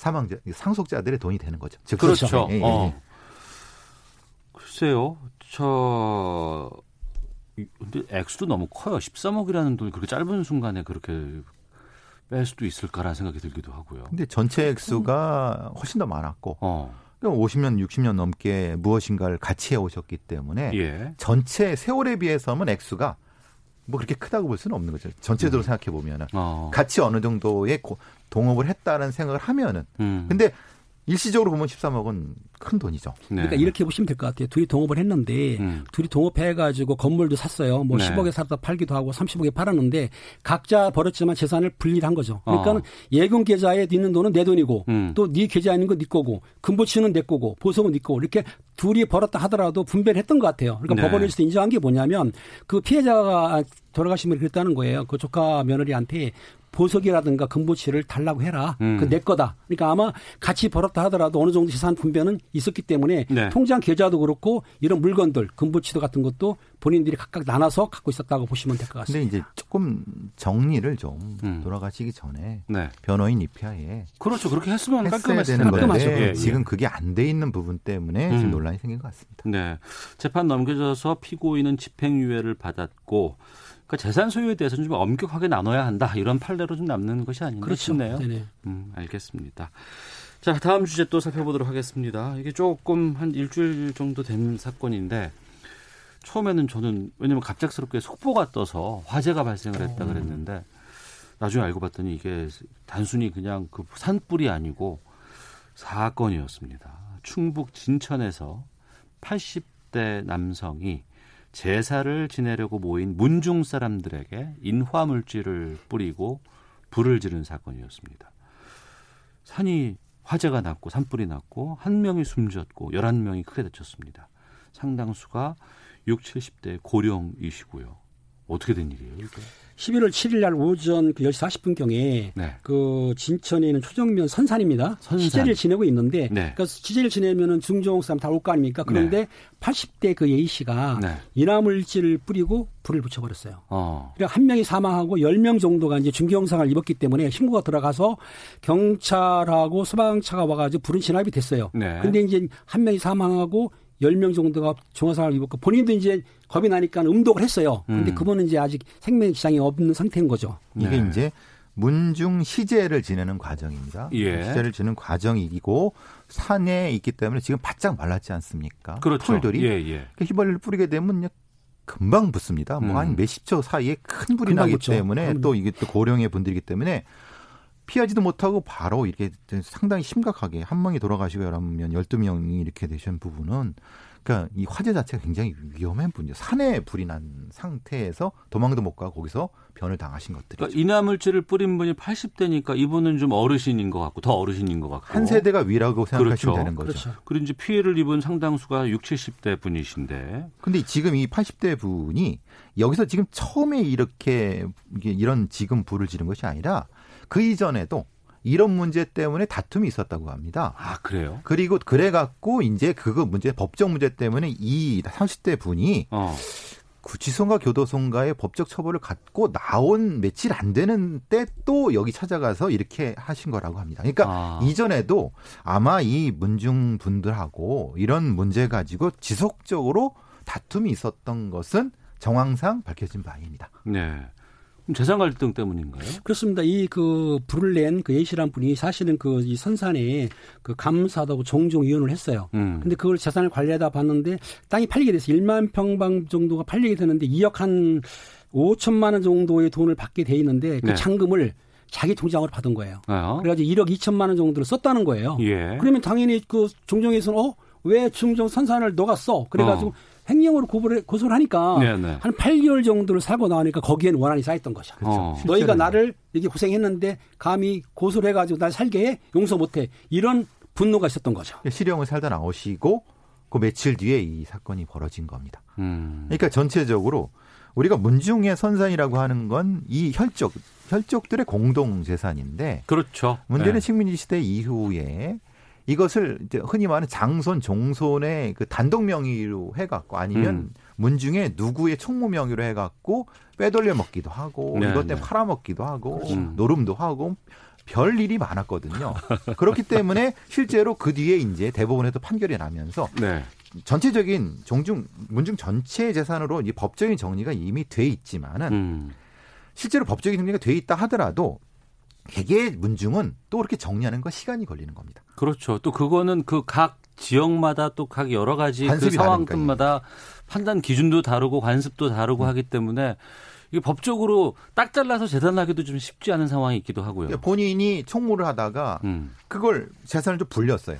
사망자 상속자들의 돈이 되는 거죠. 즉시. 그렇죠. 예, 예, 예. 어. 글쎄요. 저 이- 근데 액수도 너무 커요. 13억이라는 돈이 그렇게 짧은 순간에 그렇게 뺄 수도 있을까라는 생각이 들기도 하고요. 근데 전체 액수가 훨씬 더 많았고 어. 그러니까 50년, 60년 넘게 무엇인가를 같이 해 오셨기 때문에 예. 전체 세월에 비해서는 액수가 뭐 그렇게 크다고 볼 수는 없는 거죠. 전체적으로 생각해 보면은 어. 같이 어느 정도의 고- 동업을 했다는 생각을 하면은 음. 근데 일시적으로 보면 13억은 큰 돈이죠. 네. 그러니까 이렇게 보시면 될 것 같아요. 둘이 동업을 했는데 음. 둘이 동업해가지고 건물도 샀어요. 뭐 네. 10억에 살다 팔기도 하고 30억에 팔았는데 각자 벌었지만 재산을 분리한 거죠. 그러니까 어. 는 예금 계좌에 있는 돈은 내 돈이고 음. 또네 계좌에 있는 건네 거고 금보치는 내 거고 보석은 네 거고 이렇게 둘이 벌었다 하더라도 분배를 했던 것 같아요. 그러니까 네. 법원에서 인정한 게 뭐냐면 그 피해자가 돌아가신 분이 그랬다는 거예요. 그 조카 며느리한테 보석이라든가 금보치를 달라고 해라. 음. 그내 거다. 그러니까 아마 같이 벌었다 하더라도 어느 정도 재산 분배는 있었기 때문에 네. 통장 계좌도 그렇고 이런 물건들 금보치도 같은 것도 본인들이 각각 나눠서 갖고 있었다고 보시면 될 것 같습니다. 근데 이제 조금 정리를 좀 음. 돌아가시기 전에 네. 변호인 입회하에 그렇죠. 그렇게 했으면 했어야 깔끔했을 되는. 건데 예, 예. 지금 그게 안 돼 있는 부분 때문에 음. 지금 논란이 생긴 것 같습니다. 네. 재판 넘겨져서 피고인은 집행유예를 받았고 그러니까 재산 소유에 대해서는 좀 엄격하게 나눠야 한다. 이런 판례로 좀 남는 것이 아닌가 그렇죠. 싶네요. 네네. 음, 알겠습니다. 자, 다음 주제 또 살펴보도록 하겠습니다. 이게 조금 한 일주일 정도 된 사건인데 처음에는 저는 왜냐면 갑작스럽게 속보가 떠서 화재가 발생을 했다 그랬는데 나중에 알고 봤더니 이게 단순히 그냥 그 산불이 아니고 사건이었습니다. 충북 진천에서 80대 남성이 제사를 지내려고 모인 문중 사람들에게 인화 물질을 뿌리고 불을 지른 사건이었습니다. 산이 화재가 났고 산불이 났고 한 명이 숨졌고 11명이 크게 다쳤습니다. 상당수가 6, 70대 고령이시고요. 어떻게 된 일이에요, 이게? 11월 7일 날 오전 그 10시 40분경에 네. 그 진천에 있는 초정면 선산입니다. 선산. 시제를 지내고 있는데 네. 그러니까 시제를 지내면은 중종 사람 다 올 거 아닙니까? 그런데 80대 그 예희 씨가 네. 인화물질을 뿌리고 불을 붙여버렸어요. 어. 그러니까 한 명이 사망하고 10명 정도가 이제 중경상을 입었기 때문에 신고가 들어가서 경찰하고 소방차가 와가지고 불은 진압이 됐어요. 네. 근데 이제 한 명이 사망하고 10명 정도가 중화상을 입었고 본인도 이제 겁이 나니까 음독을 했어요. 근데 음. 그분은 이제 아직 생명 지장이 없는 상태인 거죠. 이게 네. 이제 문중 시제를 지내는 과정입니다. 예. 시제를 지내는 과정이고 산에 있기 때문에 지금 바짝 말랐지 않습니까? 그렇죠. 풀들이 예, 예. 휘발유를 뿌리게 되면 금방 붙습니다. 뭐 음. 한 몇십 초 사이에 큰 불이 나기 붙죠. 때문에. 또 이게 또 고령의 분들이기 때문에 피하지도 못하고 바로 이렇게 상당히 심각하게 한 명이 돌아가시고 여러 명, 열두 명이 이렇게 되신 부분은 그러니까 이 화재 자체가 굉장히 위험한 분이죠. 산에 불이 난 상태에서 도망도 못 가고 거기서 변을 당하신 것들이죠. 그러니까 인화 물질을 뿌린 분이 80대니까 이분은 좀 어르신인 것 같고 더 어르신인 것 같고 한 세대가 위라고 생각하시면 그렇죠. 되는 거죠. 그렇죠. 이제 피해를 입은 상당수가 6, 70대 분이신데 근데 지금 이 80대 분이 여기서 지금 처음에 이렇게 이런 지금 불을 지른 것이 아니라 그 이전에도 이런 문제 때문에 다툼이 있었다고 합니다. 아, 그래요? 그리고 그래갖고 이제 그거 문제 법적 문제 때문에 이 30대 분이 어. 구치소인가 교도소인가의 법적 처벌을 갖고 나온 며칠 안 되는 때 또 여기 찾아가서 이렇게 하신 거라고 합니다. 그러니까 아. 이전에도 아마 이 문중 분들하고 이런 문제 가지고 지속적으로 다툼이 있었던 것은 정황상 밝혀진 바입니다. 네. 재산 갈등 때문인가요? 그렇습니다. 이 그 불을 낸 그 예시란 분이 사실은 그 이 선산에 그 감사하다고 종종 이혼을 했어요. 음. 근데 그걸 재산을 관리하다 봤는데 땅이 팔리게 돼서 1만 평방 정도가 팔리게 되는데 2억 한 5천만 원 정도의 돈을 받게 돼 있는데 그 네. 잔금을 자기 통장으로 받은 거예요. 아, 그래가지고 1억 2천만 원 정도를 썼다는 거예요. 예. 그러면 당연히 그 종정에서는 어? 왜 중정 선산을 너가 써? 그래가지고 어. 횡령으로 고소를, 고소를 하니까 네, 네. 한 8개월 정도를 살고 나오니까 거기에는 원한이 쌓였던 거죠. 어. 너희가. 나를 이렇게 고생했는데 감히 고소를 해가지고 날 살게 해? 용서 못해. 이런 분노가 있었던 거죠. 실형을 살다 나오시고 그 며칠 뒤에 이 사건이 벌어진 겁니다. 음. 그러니까 전체적으로 우리가 문중의 선산이라고 하는 건 이 혈족 혈족들의 공동 재산인데 그렇죠. 문제는 네. 식민지 시대 이후에 이것을 이제 흔히 말하는 장손, 종손의 그 단독 명의로 해갖고 아니면 음. 문중에 누구의 총무 명의로 해갖고 빼돌려 먹기도 하고 네, 이것 때문에 네. 팔아먹기도 하고 음. 노름도 하고 별 일이 많았거든요. 그렇기 때문에 실제로 그 뒤에 이제 대법원에서 판결이 나면서 네. 전체적인 종중 문중 전체 재산으로 이 법적인 정리가 이미 돼 있지만은 음. 실제로 법적인 정리가 돼 있다 하더라도 개개 문중은 또 그렇게 정리하는 거 시간이 걸리는 겁니다. 그렇죠. 또 그거는 그 각 지역마다 또 각 여러 가지 그 상황들마다 판단 기준도 다르고 관습도 음. 다르고 하기 때문에 이게 법적으로 딱 잘라서 재단하기도 좀 쉽지 않은 상황이 있기도 하고요. 그러니까 본인이 총무를 하다가 음. 그걸 재산을 좀 불렸어요.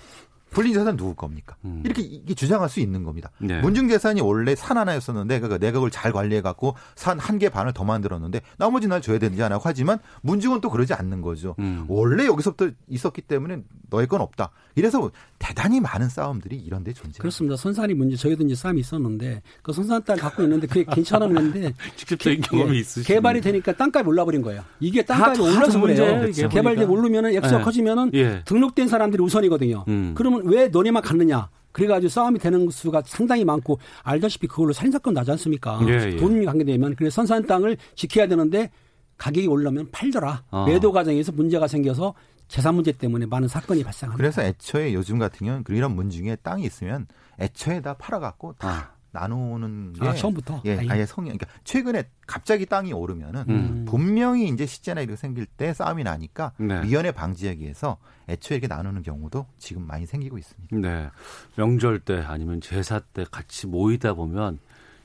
불린 재산 누구 겁니까? 음. 이렇게 이게 주장할 수 있는 겁니다. 네. 문중 재산이 원래 산 하나였었는데 그러니까 내가 그걸 잘 관리해 갖고 산 한 개 반을 더 만들었는데 나머지 날 줘야 되지 않아요? 하지만 문중은 또 그러지 않는 거죠. 음. 원래 여기서부터 있었기 때문에 너의 건 없다. 이래서 대단히 많은 싸움들이 이런 데 존재해요. 그렇습니다. 선산이 문제 저희도 이제 싸움이 있었는데 그 선산 땅 갖고 있는데 그게 괜찮았는데 직접적인 경험이 예, 있으시죠. 개발이 되니까 땅값이 올라버린 거예요. 이게 다- 땅값이 다 올라서 문제예요, 그래요. 개발되고 보니까. 오르면은 액수가 예. 커지면은 예. 등록된 사람들이 우선이거든요. 음. 그러면 왜 너네만 갔느냐? 그래가지고 싸움이 되는 수가 상당히 많고 알다시피 그걸로 살인사건 나지 않습니까? 예, 예. 돈이 관계되면 그래서 선산 땅을 지켜야 되는데 가격이 올라면 팔더라. 아. 매도 과정에서 문제가 생겨서 재산 문제 때문에 많은 사건이 발생합니다. 그래서 애초에 요즘 같은 경우는 그 이런 문 중에 땅이 있으면 애초에 다 팔아갖고 다 나누는 게 아, 처음부터? 예, 아예. 아예 성향. 그러니까 최근에 갑자기 땅이 오르면은 음. 분명히 이제 시제나 이렇게 생길 때 싸움이 나니까 네. 미연에 방지하기 위해서 애초에 이렇게 나누는 경우도 지금 많이 생기고 있습니다. 네. 명절 때 아니면 제사 때 같이 모이다 보면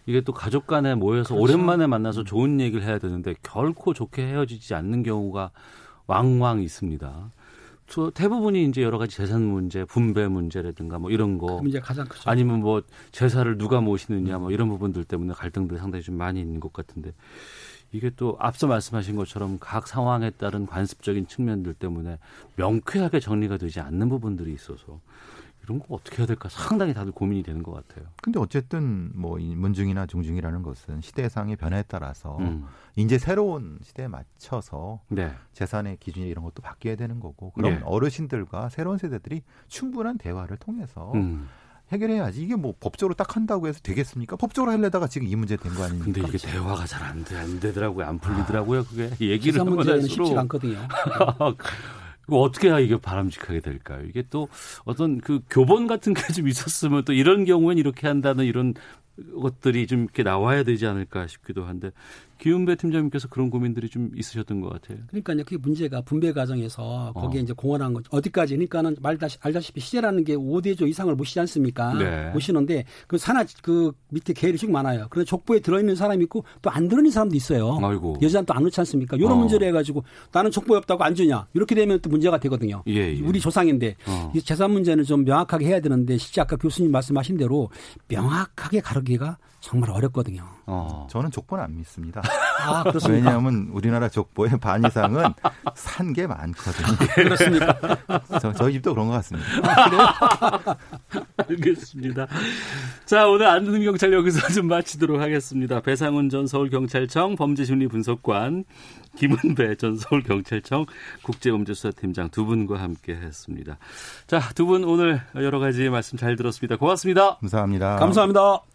이게 또 가족 간에 모여서 그렇죠. 오랜만에 만나서 좋은 얘기를 해야 되는데 결코 좋게 헤어지지 않는 경우가 왕왕 있습니다. 저 대부분이 이제 여러 가지 재산 문제, 분배 문제라든가 뭐 이런 거그 문제가 가장 크죠. 아니면 뭐 제사를 누가 모시느냐 뭐 이런 부분들 때문에 갈등들이 상당히 좀 많이 있는 것 같은데 이게 또 앞서 말씀하신 것처럼 각 상황에 따른 관습적인 측면들 때문에 명쾌하게 정리가 되지 않는 부분들이 있어서 이런 거 어떻게 해야 될까 상당히 다들 고민이 되는 것 같아요. 근데 어쨌든 뭐이 문중이나 중중이라는 것은 시대상의 변화에 따라서 음. 이제 새로운 시대에 맞춰서 네. 재산의 기준이 이런 것도 바뀌어야 되는 거고 그럼 네. 어르신들과 새로운 세대들이 충분한 대화를 통해서 음. 해결해야지 이게 뭐 법적으로 딱 한다고 해서 되겠습니까? 법적으로 하려다가 지금 이 문제 된 거 아닙니까? 근데 이게 대화가 잘안 돼, 안 되더라고요. 안 풀리더라고요. 그게 얘기를 하면 문제는 쉽지가 않거든요. 이거 어떻게 해야 이게 바람직하게 될까요? 이게 또 어떤 그 교본 같은 게 좀 있었으면 또 이런 경우엔 이렇게 한다는 이런 것들이 좀 이렇게 나와야 되지 않을까 싶기도 한데 기훈배 팀장님께서 그런 고민들이 좀 있으셨던 것 같아요. 그러니까요. 그게 문제가 분배 과정에서 거기에 어. 이제 공헌한 거 어디까지 그러니까는 말다시 알다시피 시제라는 게 5대조 이상을 모시지 않습니까? 네. 모시는데 그 산하 그 밑에 계열이 쭉 많아요. 그래서 족보에 들어 있는 사람이 있고 또 안 들어 있는 사람도 있어요. 아이고. 여자는 또안 넣지 않습니까? 이런 어. 문제를 해가지고 나는 족보에 없다고 안 주냐 이렇게 되면 또 문제가 되거든요. 예, 예. 우리 조상인데 어. 이 재산 문제는 좀 명확하게 해야 되는데 실제 아까 교수님 말씀하신 대로 명확하게 가르기가 정말 어렵거든요. 어. 저는 족보는 안 믿습니다. 아? 왜냐하면 우리나라 족보의 반 이상은 산 게 많거든요. 그렇습니까? 저, 저희 집도 그런 것 같습니다. 알겠습니다. 자, 오늘 안 듣는 경찰 여기서 좀 마치도록 하겠습니다. 배상훈 전 서울경찰청 범죄심리분석관, 김은배 전 서울경찰청 국제범죄수사팀장 두 분과 함께 했습니다. 자, 두 분 오늘 여러 가지 말씀 잘 들었습니다. 고맙습니다. 감사합니다. 감사합니다.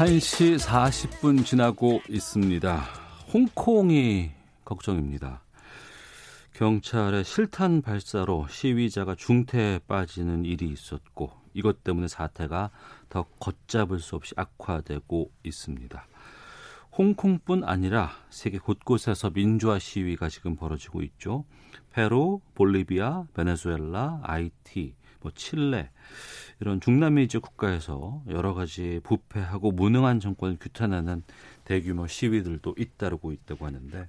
1시 40분 지나고 있습니다. 홍콩이 걱정입니다. 경찰의 실탄 발사로 시위자가 중태에 빠지는 일이 있었고 이것 때문에 사태가 더 걷잡을 수 없이 악화되고 있습니다. 홍콩뿐 아니라 세계 곳곳에서 민주화 시위가 지금 벌어지고 있죠. 페루, 볼리비아, 베네수엘라, 아이티, 뭐 칠레 이런 중남미 지역 국가에서 여러 가지 부패하고 무능한 정권을 규탄하는 대규모 시위들도 잇따르고 있다고 하는데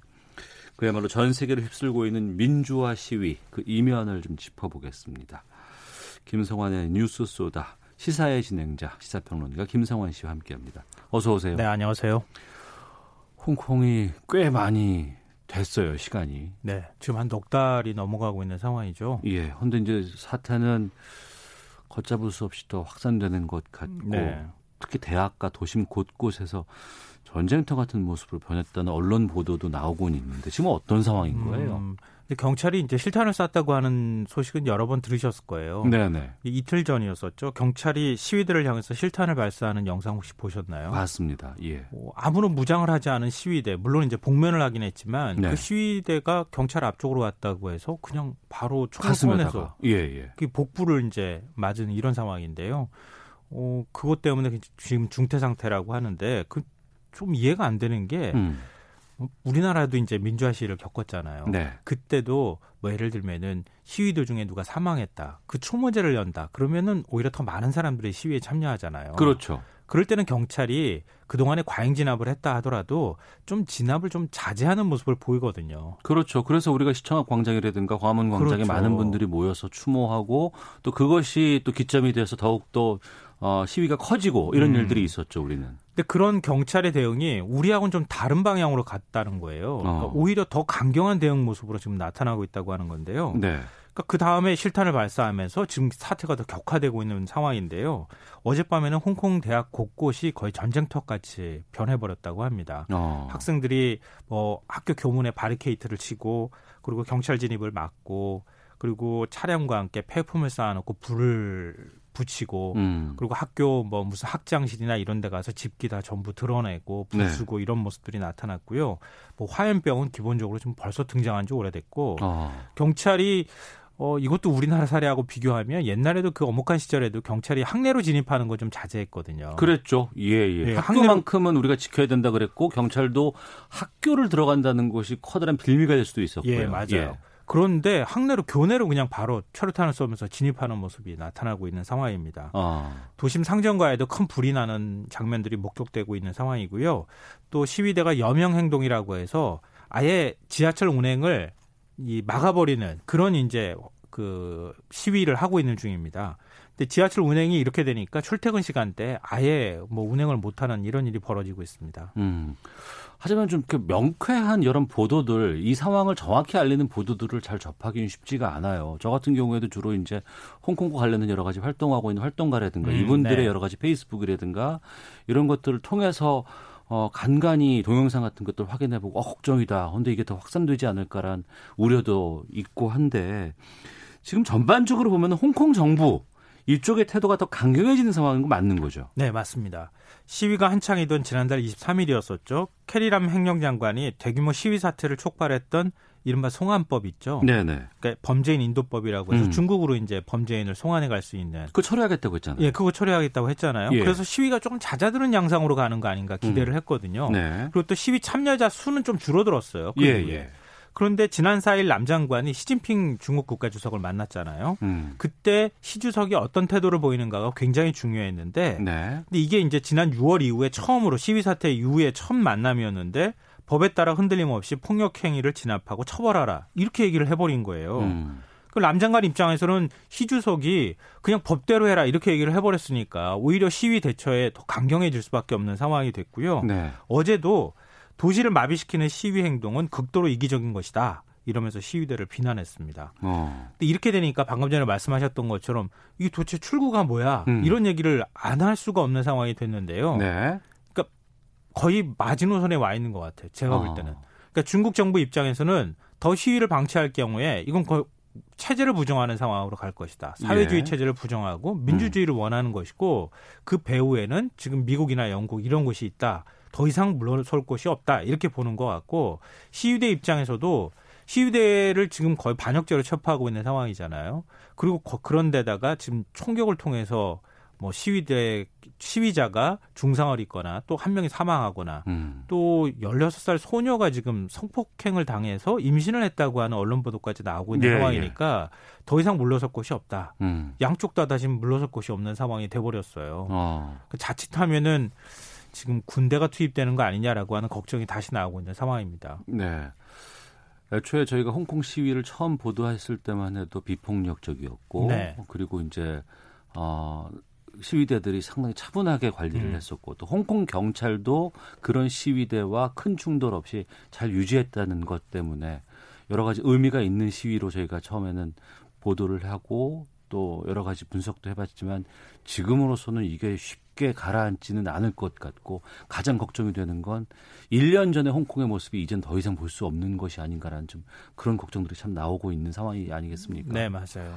그야말로 전 세계를 휩쓸고 있는 민주화 시위 그 이면을 좀 짚어보겠습니다. 김성환의 뉴스 소다 시사의 진행자 시사평론가 김성환 씨와 함께합니다. 어서 오세요. 네, 안녕하세요. 홍콩이 꽤 많이 됐어요 시간이. 네, 지금 한 넉 달이 넘어가고 있는 상황이죠. 예, 근데 이제 사태는 걷잡을 수 없이 더 확산되는 것 같고 네. 특히 대학가 도심 곳곳에서 전쟁터 같은 모습으로 변했다는 언론 보도도 나오곤 있는데 지금 어떤 상황인 거예요? 음, 근데 경찰이 이제 실탄을 쐈다고 하는 소식은 여러 번 들으셨을 거예요. 네네 이- 이틀 전이었었죠. 경찰이 시위대를 향해서 실탄을 발사하는 영상 혹시 보셨나요? 맞습니다. 예. 어, 아무런 무장을 하지 않은 시위대, 물론 이제 복면을 하긴 했지만 네. 그 시위대가 경찰 앞쪽으로 왔다고 해서 그냥 바로 총을 가슴에다가 쏘내서 예 예. 그 복부를 이제 맞은 이런 상황인데요. 어, 그것 때문에 지금 중태 상태라고 하는데 그 좀 이해가 안 되는 게 음. 어, 우리나라도 이제 민주화 시위를 겪었잖아요. 네. 그때도 뭐 예를 들면은 시위 도중에 누가 사망했다. 그 추모제를 연다. 그러면은 오히려 더 많은 사람들이 시위에 참여하잖아요. 그렇죠. 그럴 때는 경찰이 그동안에 과잉 진압을 했다 하더라도 좀 진압을 좀 자제하는 모습을 보이거든요. 그렇죠. 그래서 우리가 시청학 광장이라든가 광화문 광장에 그렇죠. 많은 분들이 모여서 추모하고 또 그것이 또 기점이 돼서 더욱 더 어, 시위가 커지고 이런 음. 일들이 있었죠. 우리는. 근데 그런 경찰의 대응이 우리하고는 좀 다른 방향으로 갔다는 거예요. 그러니까 어. 오히려 더 강경한 대응 모습으로 지금 나타나고 있다고 하는 건데요. 네. 그러니까 그 다음에 실탄을 발사하면서 지금 사태가 더 격화되고 있는 상황인데요. 어젯밤에는 홍콩 대학 곳곳이 거의 전쟁터 같이 변해버렸다고 합니다. 어. 학생들이 뭐 학교 교문에 바리케이트를 치고 그리고 경찰 진입을 막고 그리고 차량과 함께 폐품을 쌓아놓고 불을 붙이고 음. 그리고 학교 뭐 무슨 학장실이나 이런 데 가서 집기 다 전부 드러내고 네. 부수고 이런 모습들이 나타났고요. 뭐 화염병은 기본적으로 지금 벌써 등장한 지 오래됐고 어. 경찰이 어 이것도 우리나라 사례하고 비교하면 옛날에도 그 어목한 시절에도 경찰이 학내로 진입하는 거 좀 자제했거든요. 그랬죠. 예, 예. 예, 학교만큼은 우리가 지켜야 된다 그랬고 경찰도 학교를 들어간다는 것이 커다란 빌미가 될 수도 있었고요. 예, 맞아요. 예. 그런데 학내로 교내로 그냥 바로 철탄을 쏘면서 진입하는 모습이 나타나고 있는 상황입니다. 어. 도심 상점가에도 큰 불이 나는 장면들이 목격되고 있는 상황이고요. 또 시위대가 여명 행동이라고 해서 아예 지하철 운행을 이 막아버리는 그런 이제 그 시위를 하고 있는 중입니다. 지하철 운행이 이렇게 되니까 출퇴근 시간대 아예 뭐 운행을 못하는 이런 일이 벌어지고 있습니다. 음. 하지만 좀 그 명쾌한 이런 보도들, 이 상황을 정확히 알리는 보도들을 잘 접하기는 쉽지가 않아요. 저 같은 경우에도 주로 이제 홍콩과 관련된 여러 가지 활동하고 있는 활동가라든가 음, 이분들의 네. 여러 가지 페이스북이라든가 이런 것들을 통해서 어, 간간히 동영상 같은 것들 확인해보고 어, 걱정이다. 근데 이게 더 확산되지 않을까란 우려도 있고 한데 지금 전반적으로 보면 홍콩 정부 이쪽의 태도가 더 강경해지는 상황인 거 맞는 거죠. 네, 맞습니다. 시위가 한창이던 지난달 23일이었었죠. 캐리람 행정장관이 대규모 시위 사태를 촉발했던 이른바 송환법 있죠. 네네. 그러니까 범죄인 인도법이라고 해서 음. 중국으로 이제 범죄인을 송환해 갈 수 있는. 그거 처리하겠다고 했잖아요. 예, 그거 처리하겠다고 했잖아요. 예. 그래서 시위가 조금 잦아드는 양상으로 가는 거 아닌가 기대를 했거든요. 네. 그리고 또 시위 참여자 수는 좀 줄어들었어요. 그 예. 예. 그런데 지난 4일 남 장관이 시진핑 중국 국가주석을 만났잖아요. 음. 그때 시 주석이 어떤 태도를 보이는가가 굉장히 중요했는데 네. 근데 이게 이제 지난 6월 이후에 처음으로 시위 사태 이후에 첫 만남이었는데 법에 따라 흔들림 없이 폭력 행위를 진압하고 처벌하라 이렇게 얘기를 해버린 거예요. 음. 그 남장관 입장에서는 시 주석이 그냥 법대로 해라 이렇게 얘기를 해버렸으니까 오히려 시위 대처에 더 강경해질 수밖에 없는 상황이 됐고요. 네. 어제도 도시를 마비시키는 시위 행동은 극도로 이기적인 것이다. 이러면서 시위대를 비난했습니다. 어. 근데 이렇게 되니까 방금 전에 말씀하셨던 것처럼 이게 도대체 출구가 뭐야? 음. 이런 얘기를 안 할 수가 없는 상황이 됐는데요. 네. 거의 마지노선에 와 있는 것 같아요. 제가 어. 볼 때는. 그러니까 중국 정부 입장에서는 더 시위를 방치할 경우에 이건 거의 체제를 부정하는 상황으로 갈 것이다. 사회주의 예. 체제를 부정하고 민주주의를 원하는 것이고 그 배후에는 지금 미국이나 영국 이런 곳이 있다. 더 이상 물러설 곳이 없다. 이렇게 보는 것 같고 시위대 입장에서도 시위대를 지금 거의 반역죄로 처파하고 있는 상황이잖아요. 그리고 거- 그런데다가 지금 총격을 통해서 뭐 시위대 시위자가 중상을 입거나 또 한 명이 사망하거나 음. 또 16살 소녀가 지금 성폭행을 당해서 임신을 했다고 하는 언론 보도까지 나오고 있는 예, 상황이니까 더 이상 물러설 곳이 없다. 음. 양쪽 다 다시 물러설 곳이 없는 상황이 돼 버렸어요. 어. 그 자칫하면은 지금 군대가 투입되는 거 아니냐라고 하는 걱정이 다시 나오고 있는 상황입니다. 네. 애초에 저희가 홍콩 시위를 처음 보도했을 때만 해도 비폭력적이었고 네. 그리고 이제 어 시위대들이 상당히 차분하게 관리를 음. 했었고 또 홍콩 경찰도 그런 시위대와 큰 충돌 없이 잘 유지했다는 것 때문에 여러 가지 의미가 있는 시위로 저희가 처음에는 보도를 하고 또 여러 가지 분석도 해봤지만 지금으로서는 이게 쉽게 가라앉지는 않을 것 같고 가장 걱정이 되는 건 1년 전에 홍콩의 모습이 이젠 더 이상 볼 수 없는 것이 아닌가라는 좀 그런 걱정들이 참 나오고 있는 상황이 아니겠습니까? 네, 맞아요.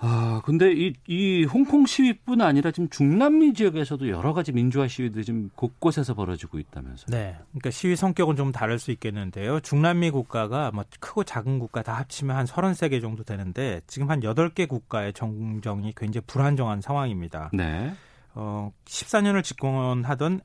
아, 근데 이, 이 홍콩 시위뿐 아니라 지금 중남미 지역에서도 여러 가지 민주화 시위들이 지금 곳곳에서 벌어지고 있다면서요. 네. 그러니까 시위 성격은 좀 다를 수 있겠는데요. 중남미 국가가 뭐 크고 작은 국가 다 합치면 한 33개 정도 되는데 지금 한 8개 국가의 정정이 굉장히 불안정한 상황입니다. 네. 어, 14년을 집권하던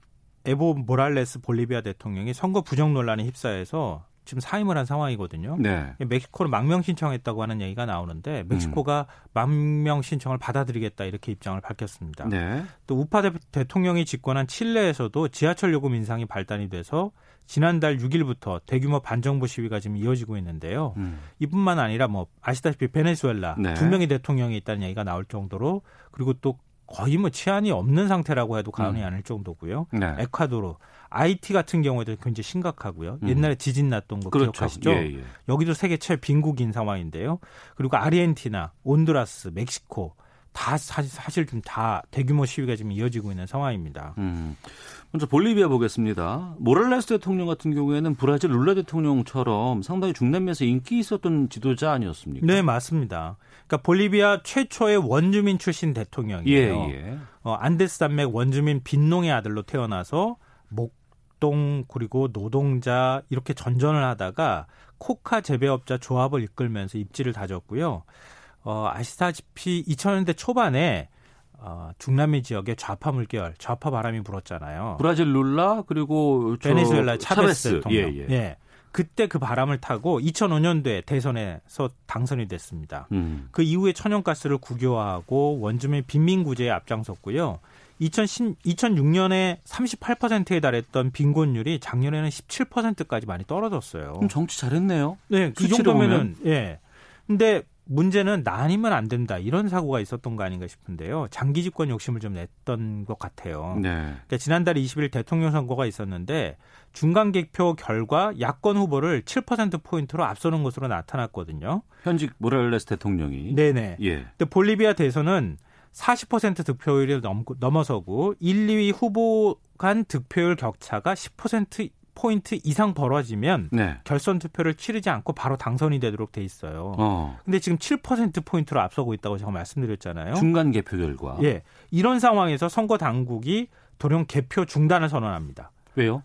에보 모랄레스 볼리비아 대통령이 선거 부정 논란에 휩싸여서 지금 사임을 한 상황이거든요. 네. 멕시코를 망명 신청했다고 하는 얘기가 나오는데 멕시코가 망명 신청을 받아들이겠다 이렇게 입장을 밝혔습니다. 네. 또 우파 대, 대통령이 집권한 칠레에서도 지하철 요금 인상이 발단이 돼서 지난달 6일부터 대규모 반정부 시위가 지금 이어지고 있는데요. 음. 이뿐만 아니라 뭐 아시다시피 베네수엘라 네. 두 명의 대통령이 있다는 얘기가 나올 정도로 그리고 또 거의 뭐 치안이 없는 상태라고 해도 과언이 음. 아닐 정도고요. 네. 에콰도르, 아이티 같은 경우에도 굉장히 심각하고요. 음. 옛날에 지진 났던 거 그렇죠. 기억하시죠? 예, 예. 여기도 세계 최빈국인 상황인데요. 그리고 아르헨티나, 온두라스, 멕시코 다 사실, 사실 좀 다 대규모 시위가 지금 이어지고 있는 상황입니다. 음. 먼저 볼리비아 보겠습니다. 모랄레스 대통령 같은 경우에는 브라질 룰라 대통령처럼 상당히 중남미에서 인기 있었던 지도자 아니었습니까? 네, 맞습니다. 그러니까 볼리비아 최초의 원주민 출신 예, 대통령이에요. 예. 어, 안데스 산맥 원주민 빈농의 아들로 태어나서 목 동 그리고 노동자 이렇게 전전을 하다가 코카 재배업자 조합을 이끌면서 입지를 다졌고요. 어, 아시다시피 2000년대 초반에 어, 중남미 지역에 좌파 물결, 좌파 바람이 불었잖아요. 브라질 룰라 그리고 저 베네수엘라 차베스, 대통령. 예, 예. 그때 그 바람을 타고 2005년도에 대선에서 당선이 됐습니다. 음. 그 이후에 천연가스를 국유화하고 원주민 빈민구제에 앞장섰고요. 2010, 2006년에 38%에 달했던 빈곤율이 작년에는 17%까지 많이 떨어졌어요. 그럼 정치 잘했네요. 네, 그 정도면은 예. 근데 문제는 나 아니면 안 된다 이런 사고가 있었던 거 아닌가 싶은데요. 장기 집권 욕심을 좀 냈던 것 같아요. 네. 그러니까 지난달 20일 대통령 선거가 있었는데 중간 개표 결과 야권 후보를 7% 포인트로 앞서는 것으로 나타났거든요. 현직 모랄레스 대통령이. 네네. 예. 근데 볼리비아 대선은 40% 득표율이 넘, 넘어서고 1, 2위 후보 간 득표율 격차가 10% 포인트 이상 벌어지면 네. 결선 투표를 치르지 않고 바로 당선이 되도록 돼 있어요. 어. 근데 지금 7% 포인트로 앞서고 있다고 제가 말씀드렸잖아요. 중간 개표 결과. 예. 이런 상황에서 선거 당국이 도령 개표 중단을 선언합니다. 왜요?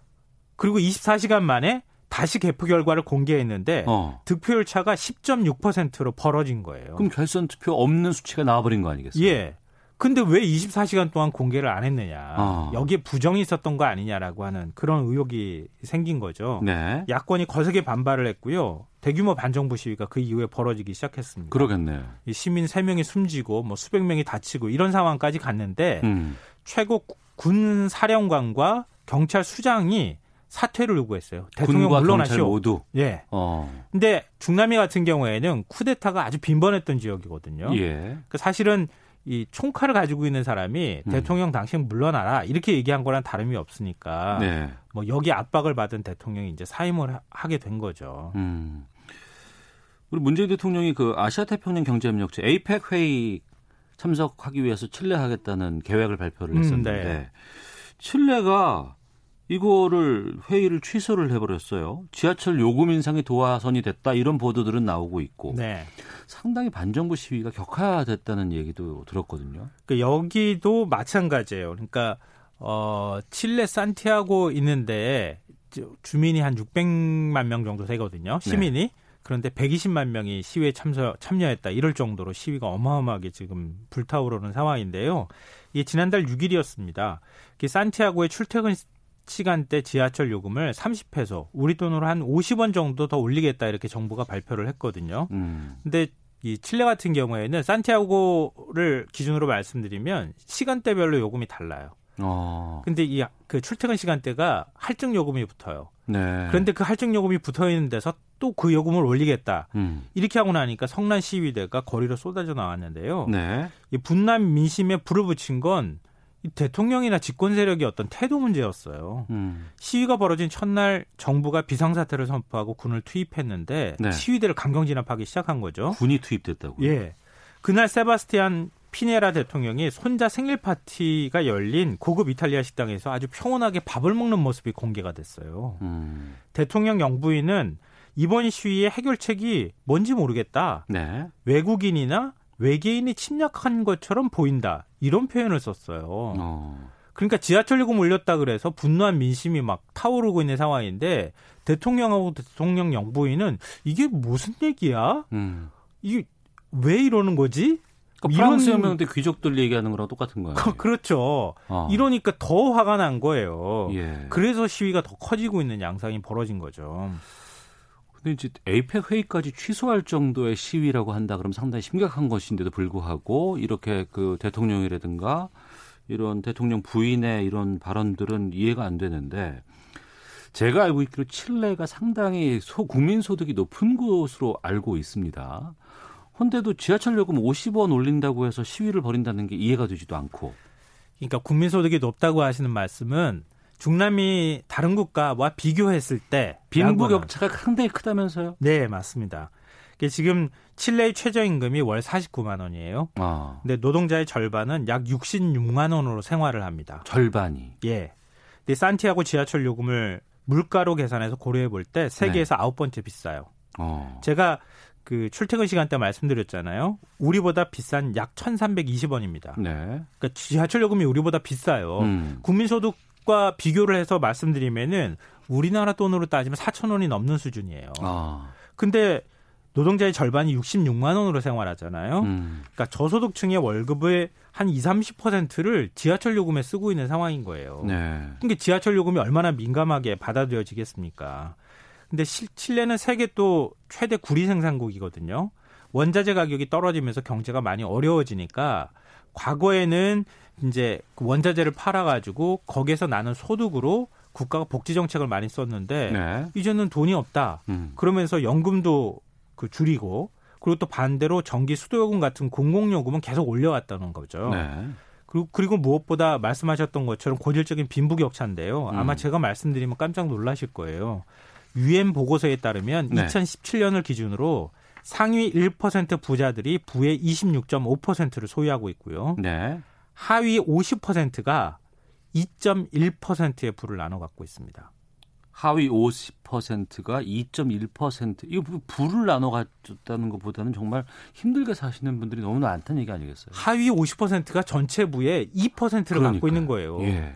그리고 24시간 만에 다시 개표 결과를 공개했는데 어. 득표율 차가 10.6%로 벌어진 거예요. 그럼 결선 투표 없는 수치가 나와버린 거 아니겠어요? 예. 근데 왜 24시간 동안 공개를 안 했느냐. 어. 여기에 부정이 있었던 거 아니냐라고 하는 그런 의혹이 생긴 거죠. 네. 야권이 거세게 반발을 했고요. 대규모 반정부 시위가 그 이후에 벌어지기 시작했습니다. 그러겠네요. 이 시민 3명이 숨지고 뭐 수백 명이 다치고 이런 상황까지 갔는데 음. 최고 군 사령관과 경찰 수장이 사퇴를 요구했어요. 대통령 물러나시오. 모두. 예. 어. 근데 중남미 같은 경우에는 쿠데타가 아주 빈번했던 지역이거든요. 예. 그 사실은 이 총칼을 가지고 있는 사람이 음. 대통령 당신 물러나라 이렇게 얘기한 거랑 다름이 없으니까 네. 뭐 여기 압박을 받은 대통령이 이제 사임을 하- 하게 된 거죠. 음. 우리 문재인 대통령이 그 아시아 태평양 경제협력체 에이펙 회의 참석하기 위해서 칠레 하겠다는 계획을 발표를 음, 했었는데 네. 칠레가 이거를 회의를 취소를 해버렸어요. 지하철 요금 인상이 도화선이 됐다 이런 보도들은 나오고 있고 네. 상당히 반정부 시위가 격화됐다는 얘기도 들었거든요. 그 여기도 마찬가지예요. 그러니까 어 칠레 산티아고 있는데 저- 주민이 한 600만 명 정도 되거든요. 시민이. 그런데 120만 명이 시위에 참여, 참여했다. 이럴 정도로 시위가 어마어마하게 지금 불타오르는 상황인데요. 이게 지난달 6일이었습니다. 산티아고의 출퇴근 시간대 지하철 요금을 30페소, 우리 돈으로 한 50원 정도 더 올리겠다 이렇게 정부가 발표를 했거든요. 음. 근데 이 칠레 같은 경우에는 산티아고를 기준으로 말씀드리면 시간대별로 요금이 달라요. 어. 근데 이 그 출퇴근 시간대가 할증 요금이 붙어요. 네. 그런데 그 할증 요금이 붙어 있는 데서 또 그 요금을 올리겠다. 음. 이렇게 하고 나니까 성난 시위대가 거리로 쏟아져 나왔는데요. 네. 이 분남 민심에 불을 붙인 건이 대통령이나 집권 세력의 어떤 태도 문제였어요. 음. 시위가 벌어진 첫날 정부가 비상사태를 선포하고 군을 투입했는데 네. 시위대를 강경 진압하기 시작한 거죠. 군이 투입됐다고. 예. 그날 세바스티안 피네라 대통령이 손자 생일 파티가 열린 고급 이탈리아 식당에서 아주 평온하게 밥을 먹는 모습이 공개가 됐어요. 음. 대통령 영부인은 이번 시위의 해결책이 뭔지 모르겠다. 네. 외국인이나 외계인이 침략한 것처럼 보인다. 이런 표현을 썼어요. 어. 그러니까 지하철 요금 올렸다 그래서 분노한 민심이 막 타오르고 있는 상황인데 대통령하고 대통령 영부인은 이게 무슨 얘기야? 음. 이게 왜 이러는 거지? 그러니까 프랑스 혁명 때 귀족들 얘기하는 거랑 똑같은 거예요. 그, 그렇죠. 어. 이러니까 더 화가 난 거예요. 예. 그래서 시위가 더 커지고 있는 양상이 벌어진 거죠. 근데 이제 에이펙 회의까지 취소할 정도의 시위라고 한다 그러면 상당히 심각한 것인데도 불구하고 이렇게 그 대통령이라든가 이런 대통령 부인의 이런 발언들은 이해가 안 되는데 제가 알고 있기로 칠레가 상당히 소 국민 소득이 높은 곳으로 알고 있습니다. 헌데도 지하철 요금 50원 올린다고 해서 시위를 벌인다는 게 이해가 되지도 않고. 그러니까 국민 소득이 높다고 하시는 말씀은 중남미 다른 국가와 비교했을 때 빈부 격차가 상당히 크다면서요? 네, 맞습니다. 지금 칠레의 최저임금이 월 49만 원이에요. 아, 근데 노동자의 절반은 약 66만 원으로 생활을 합니다. 절반이. 예. 근데 산티아고 지하철 요금을 물가로 계산해서 고려해 볼 때 세계에서 아홉 번째 비싸요. 어. 제가 그 출퇴근 시간대 말씀드렸잖아요. 우리보다 비싼 약 1,320원입니다. 네. 그러니까 지하철 요금이 우리보다 비싸요. 음. 국민소득 과 비교를 해서 말씀드리면은 우리나라 돈으로 따지면 4천 원이 넘는 수준이에요. 아. 근데 노동자의 절반이 66만 원으로 생활하잖아요. 음. 그러니까 저소득층의 월급의 한 20, 30%를 지하철 요금에 쓰고 있는 상황인 거예요. 네. 그러니까 지하철 요금이 얼마나 민감하게 받아들여지겠습니까? 근데 실- 칠레는 세계 또 최대 구리 생산국이거든요. 원자재 가격이 떨어지면서 경제가 많이 어려워지니까 과거에는 이제 그 원자재를 팔아가지고 거기에서 나는 소득으로 국가가 복지 정책을 많이 썼는데 네. 이제는 돈이 없다. 음. 그러면서 연금도 그 줄이고 그리고 또 반대로 전기 수도요금 같은 공공요금은 계속 올려왔다는 거죠. 네. 그리고, 그리고 무엇보다 말씀하셨던 것처럼 고질적인 빈부격차인데요. 아마 음. 제가 말씀드리면 깜짝 놀라실 거예요. 유엔 보고서에 따르면 네. 2017년을 기준으로 상위 1% 부자들이 부의 26.5%를 소유하고 있고요. 네. 하위 50%가 2.1%의 부를 나눠 갖고 있습니다. 하위 50%가 2.1% 이거 부- 부를 나눠 가졌다는 것보다는 정말 힘들게 사시는 분들이 너무 많다는 얘기 아니겠어요? 하위 50%가 전체 부의 2%를 갖고 그러니까요. 있는 거예요. 예.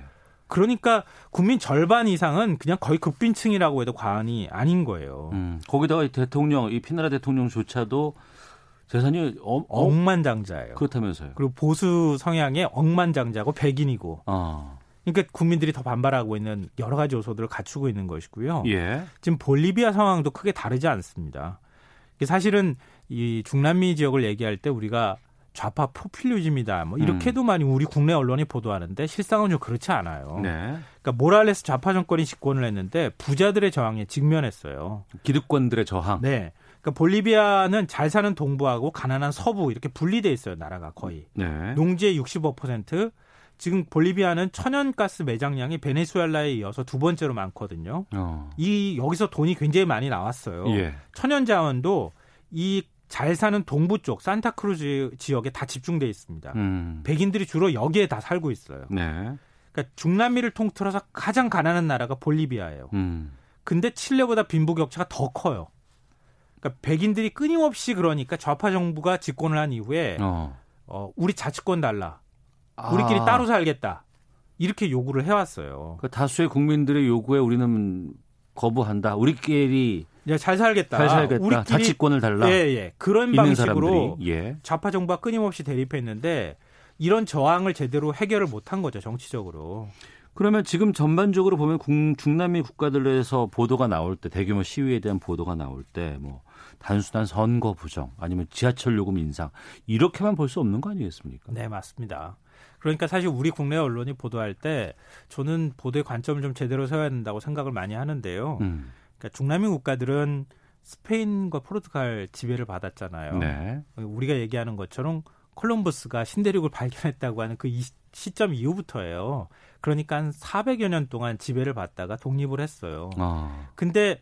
그러니까 국민 절반 이상은 그냥 거의 극빈층이라고 해도 과언이 아닌 거예요. 음, 거기다가 이 대통령, 이 피나라 대통령조차도 재산이 어, 어, 억만장자예요. 그렇다면서요. 그리고 보수 성향의 억만장자고 백인이고. 어. 그러니까 국민들이 더 반발하고 있는 여러 가지 요소들을 갖추고 있는 것이고요. 예. 지금 볼리비아 상황도 크게 다르지 않습니다. 사실은 이 중남미 지역을 얘기할 때 우리가 좌파 포퓰리즘이다. 뭐 이렇게도 음. 많이 우리 국내 언론이 보도하는데 실상은 좀 그렇지 않아요. 네. 그러니까 모랄레스 좌파 정권이 집권을 했는데 부자들의 저항에 직면했어요. 기득권들의 저항. 네. 그러니까 볼리비아는 잘 사는 동부하고 가난한 서부 이렇게 분리돼 있어요. 나라가 거의. 네. 농지의 65%. 지금 볼리비아는 천연가스 매장량이 베네수엘라에 이어서 두 번째로 많거든요. 어. 이 여기서 돈이 굉장히 많이 나왔어요. 예. 천연 자원도 이 잘 사는 동부 쪽 산타크루즈 지역에 다 집중돼 있습니다. 음. 백인들이 주로 여기에 다 살고 있어요. 네. 그러니까 중남미를 통틀어서 가장 가난한 나라가 볼리비아예요. 음. 근데 칠레보다 빈부격차가 더 커요. 그러니까 백인들이 끊임없이 그러니까 좌파 정부가 집권을 한 이후에 어. 어, 우리 자치권 달라. 우리끼리 아. 따로 살겠다. 이렇게 요구를 해왔어요. 그 다수의 국민들의 요구에 우리는 거부한다. 우리끼리 이제 잘 살겠다. 잘 살겠다. 우리끼리 자치권을 달라. 예, 예. 그런 방식으로. 예. 좌파 정부가 끊임없이 대립했는데 이런 저항을 제대로 해결을 못한 거죠 정치적으로. 그러면 지금 전반적으로 보면 국- 중남미 국가들에서 보도가 나올 때 대규모 시위에 대한 보도가 나올 때 뭐 단순한 선거 부정 아니면 지하철 요금 인상 이렇게만 볼 수 없는 거 아니겠습니까? 네 맞습니다. 그러니까 사실 우리 국내 언론이 보도할 때 저는 보도의 관점을 좀 제대로 세워야 된다고 생각을 많이 하는데요. 음. 그러니까 중남미 국가들은 스페인과 포르투갈 지배를 받았잖아요. 네. 우리가 얘기하는 것처럼 콜럼버스가 신대륙을 발견했다고 하는 그 이- 시점 이후부터예요. 그러니까 한 400여 년 동안 지배를 받다가 독립을 했어요. 어. 근데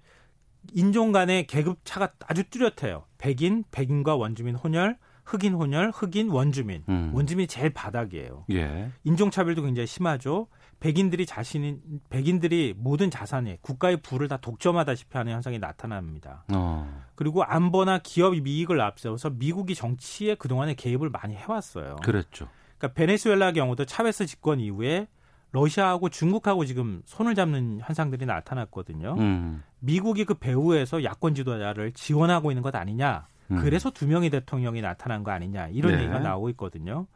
인종 간의 계급 차가 아주 뚜렷해요. 백인, 백인과 원주민 혼혈, 흑인 혼혈, 흑인 원주민. 음. 원주민이 제일 바닥이에요. 예. 인종 차별도 굉장히 심하죠. 백인들이 자신인 백인들이 모든 자산에 국가의 부를 다 독점하다시피 하는 현상이 나타납니다. 어. 그리고 안보나 기업 이익을 앞세워서 미국이 정치에 그동안에 개입을 많이 해왔어요. 그랬죠. 그러니까 베네수엘라 경우도 차베스 집권 이후에 러시아하고 중국하고 지금 손을 잡는 현상들이 나타났거든요. 음. 미국이 그 배후에서 야권 지도자를 지원하고 있는 것 아니냐. 음. 그래서 두 명의 대통령이 나타난 거 아니냐. 이런 네. 얘기가 나오고 있거든요.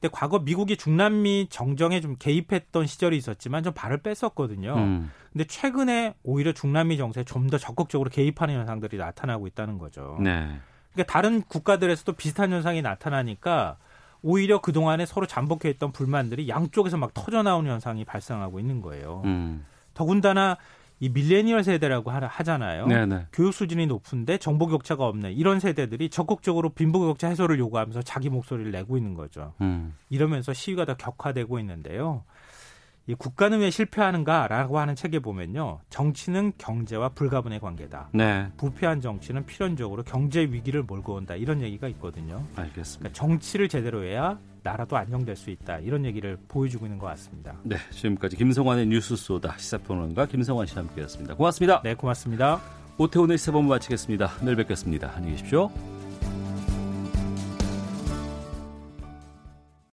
근데 과거 미국이 중남미 정정에 좀 개입했던 시절이 있었지만 좀 발을 뺐었거든요. 음. 근데 최근에 오히려 중남미 정세에 좀 더 적극적으로 개입하는 현상들이 나타나고 있다는 거죠. 네. 그러니까 다른 국가들에서도 비슷한 현상이 나타나니까 오히려 그동안에 서로 잠복해 있던 불만들이 양쪽에서 막 터져 나오는 현상이 발생하고 있는 거예요. 음. 더군다나 이 밀레니얼 세대라고 하- 하잖아요. 네네. 교육 수준이 높은데 정보 격차가 없는 이런 세대들이 적극적으로 빈부 격차 해소를 요구하면서 자기 목소리를 내고 있는 거죠. 음. 이러면서 시위가 더 격화되고 있는데요. 이 국가는 왜 실패하는가라고 하는 책에 보면요. 정치는 경제와 불가분의 관계다. 네. 부패한 정치는 필연적으로 경제 위기를 몰고 온다. 이런 얘기가 있거든요. 알겠습니다. 그러니까 정치를 제대로 해야 나라도 안정될 수 있다. 이런 얘기를 보여주고 있는 것 같습니다. 네. 지금까지 김성환의 뉴스 소다 시사평론가 김성환 씨와 함께했습니다. 고맙습니다. 네, 고맙습니다. 오태훈의 시사본부 마치겠습니다. 내일 뵙겠습니다. 안녕히 계십시오.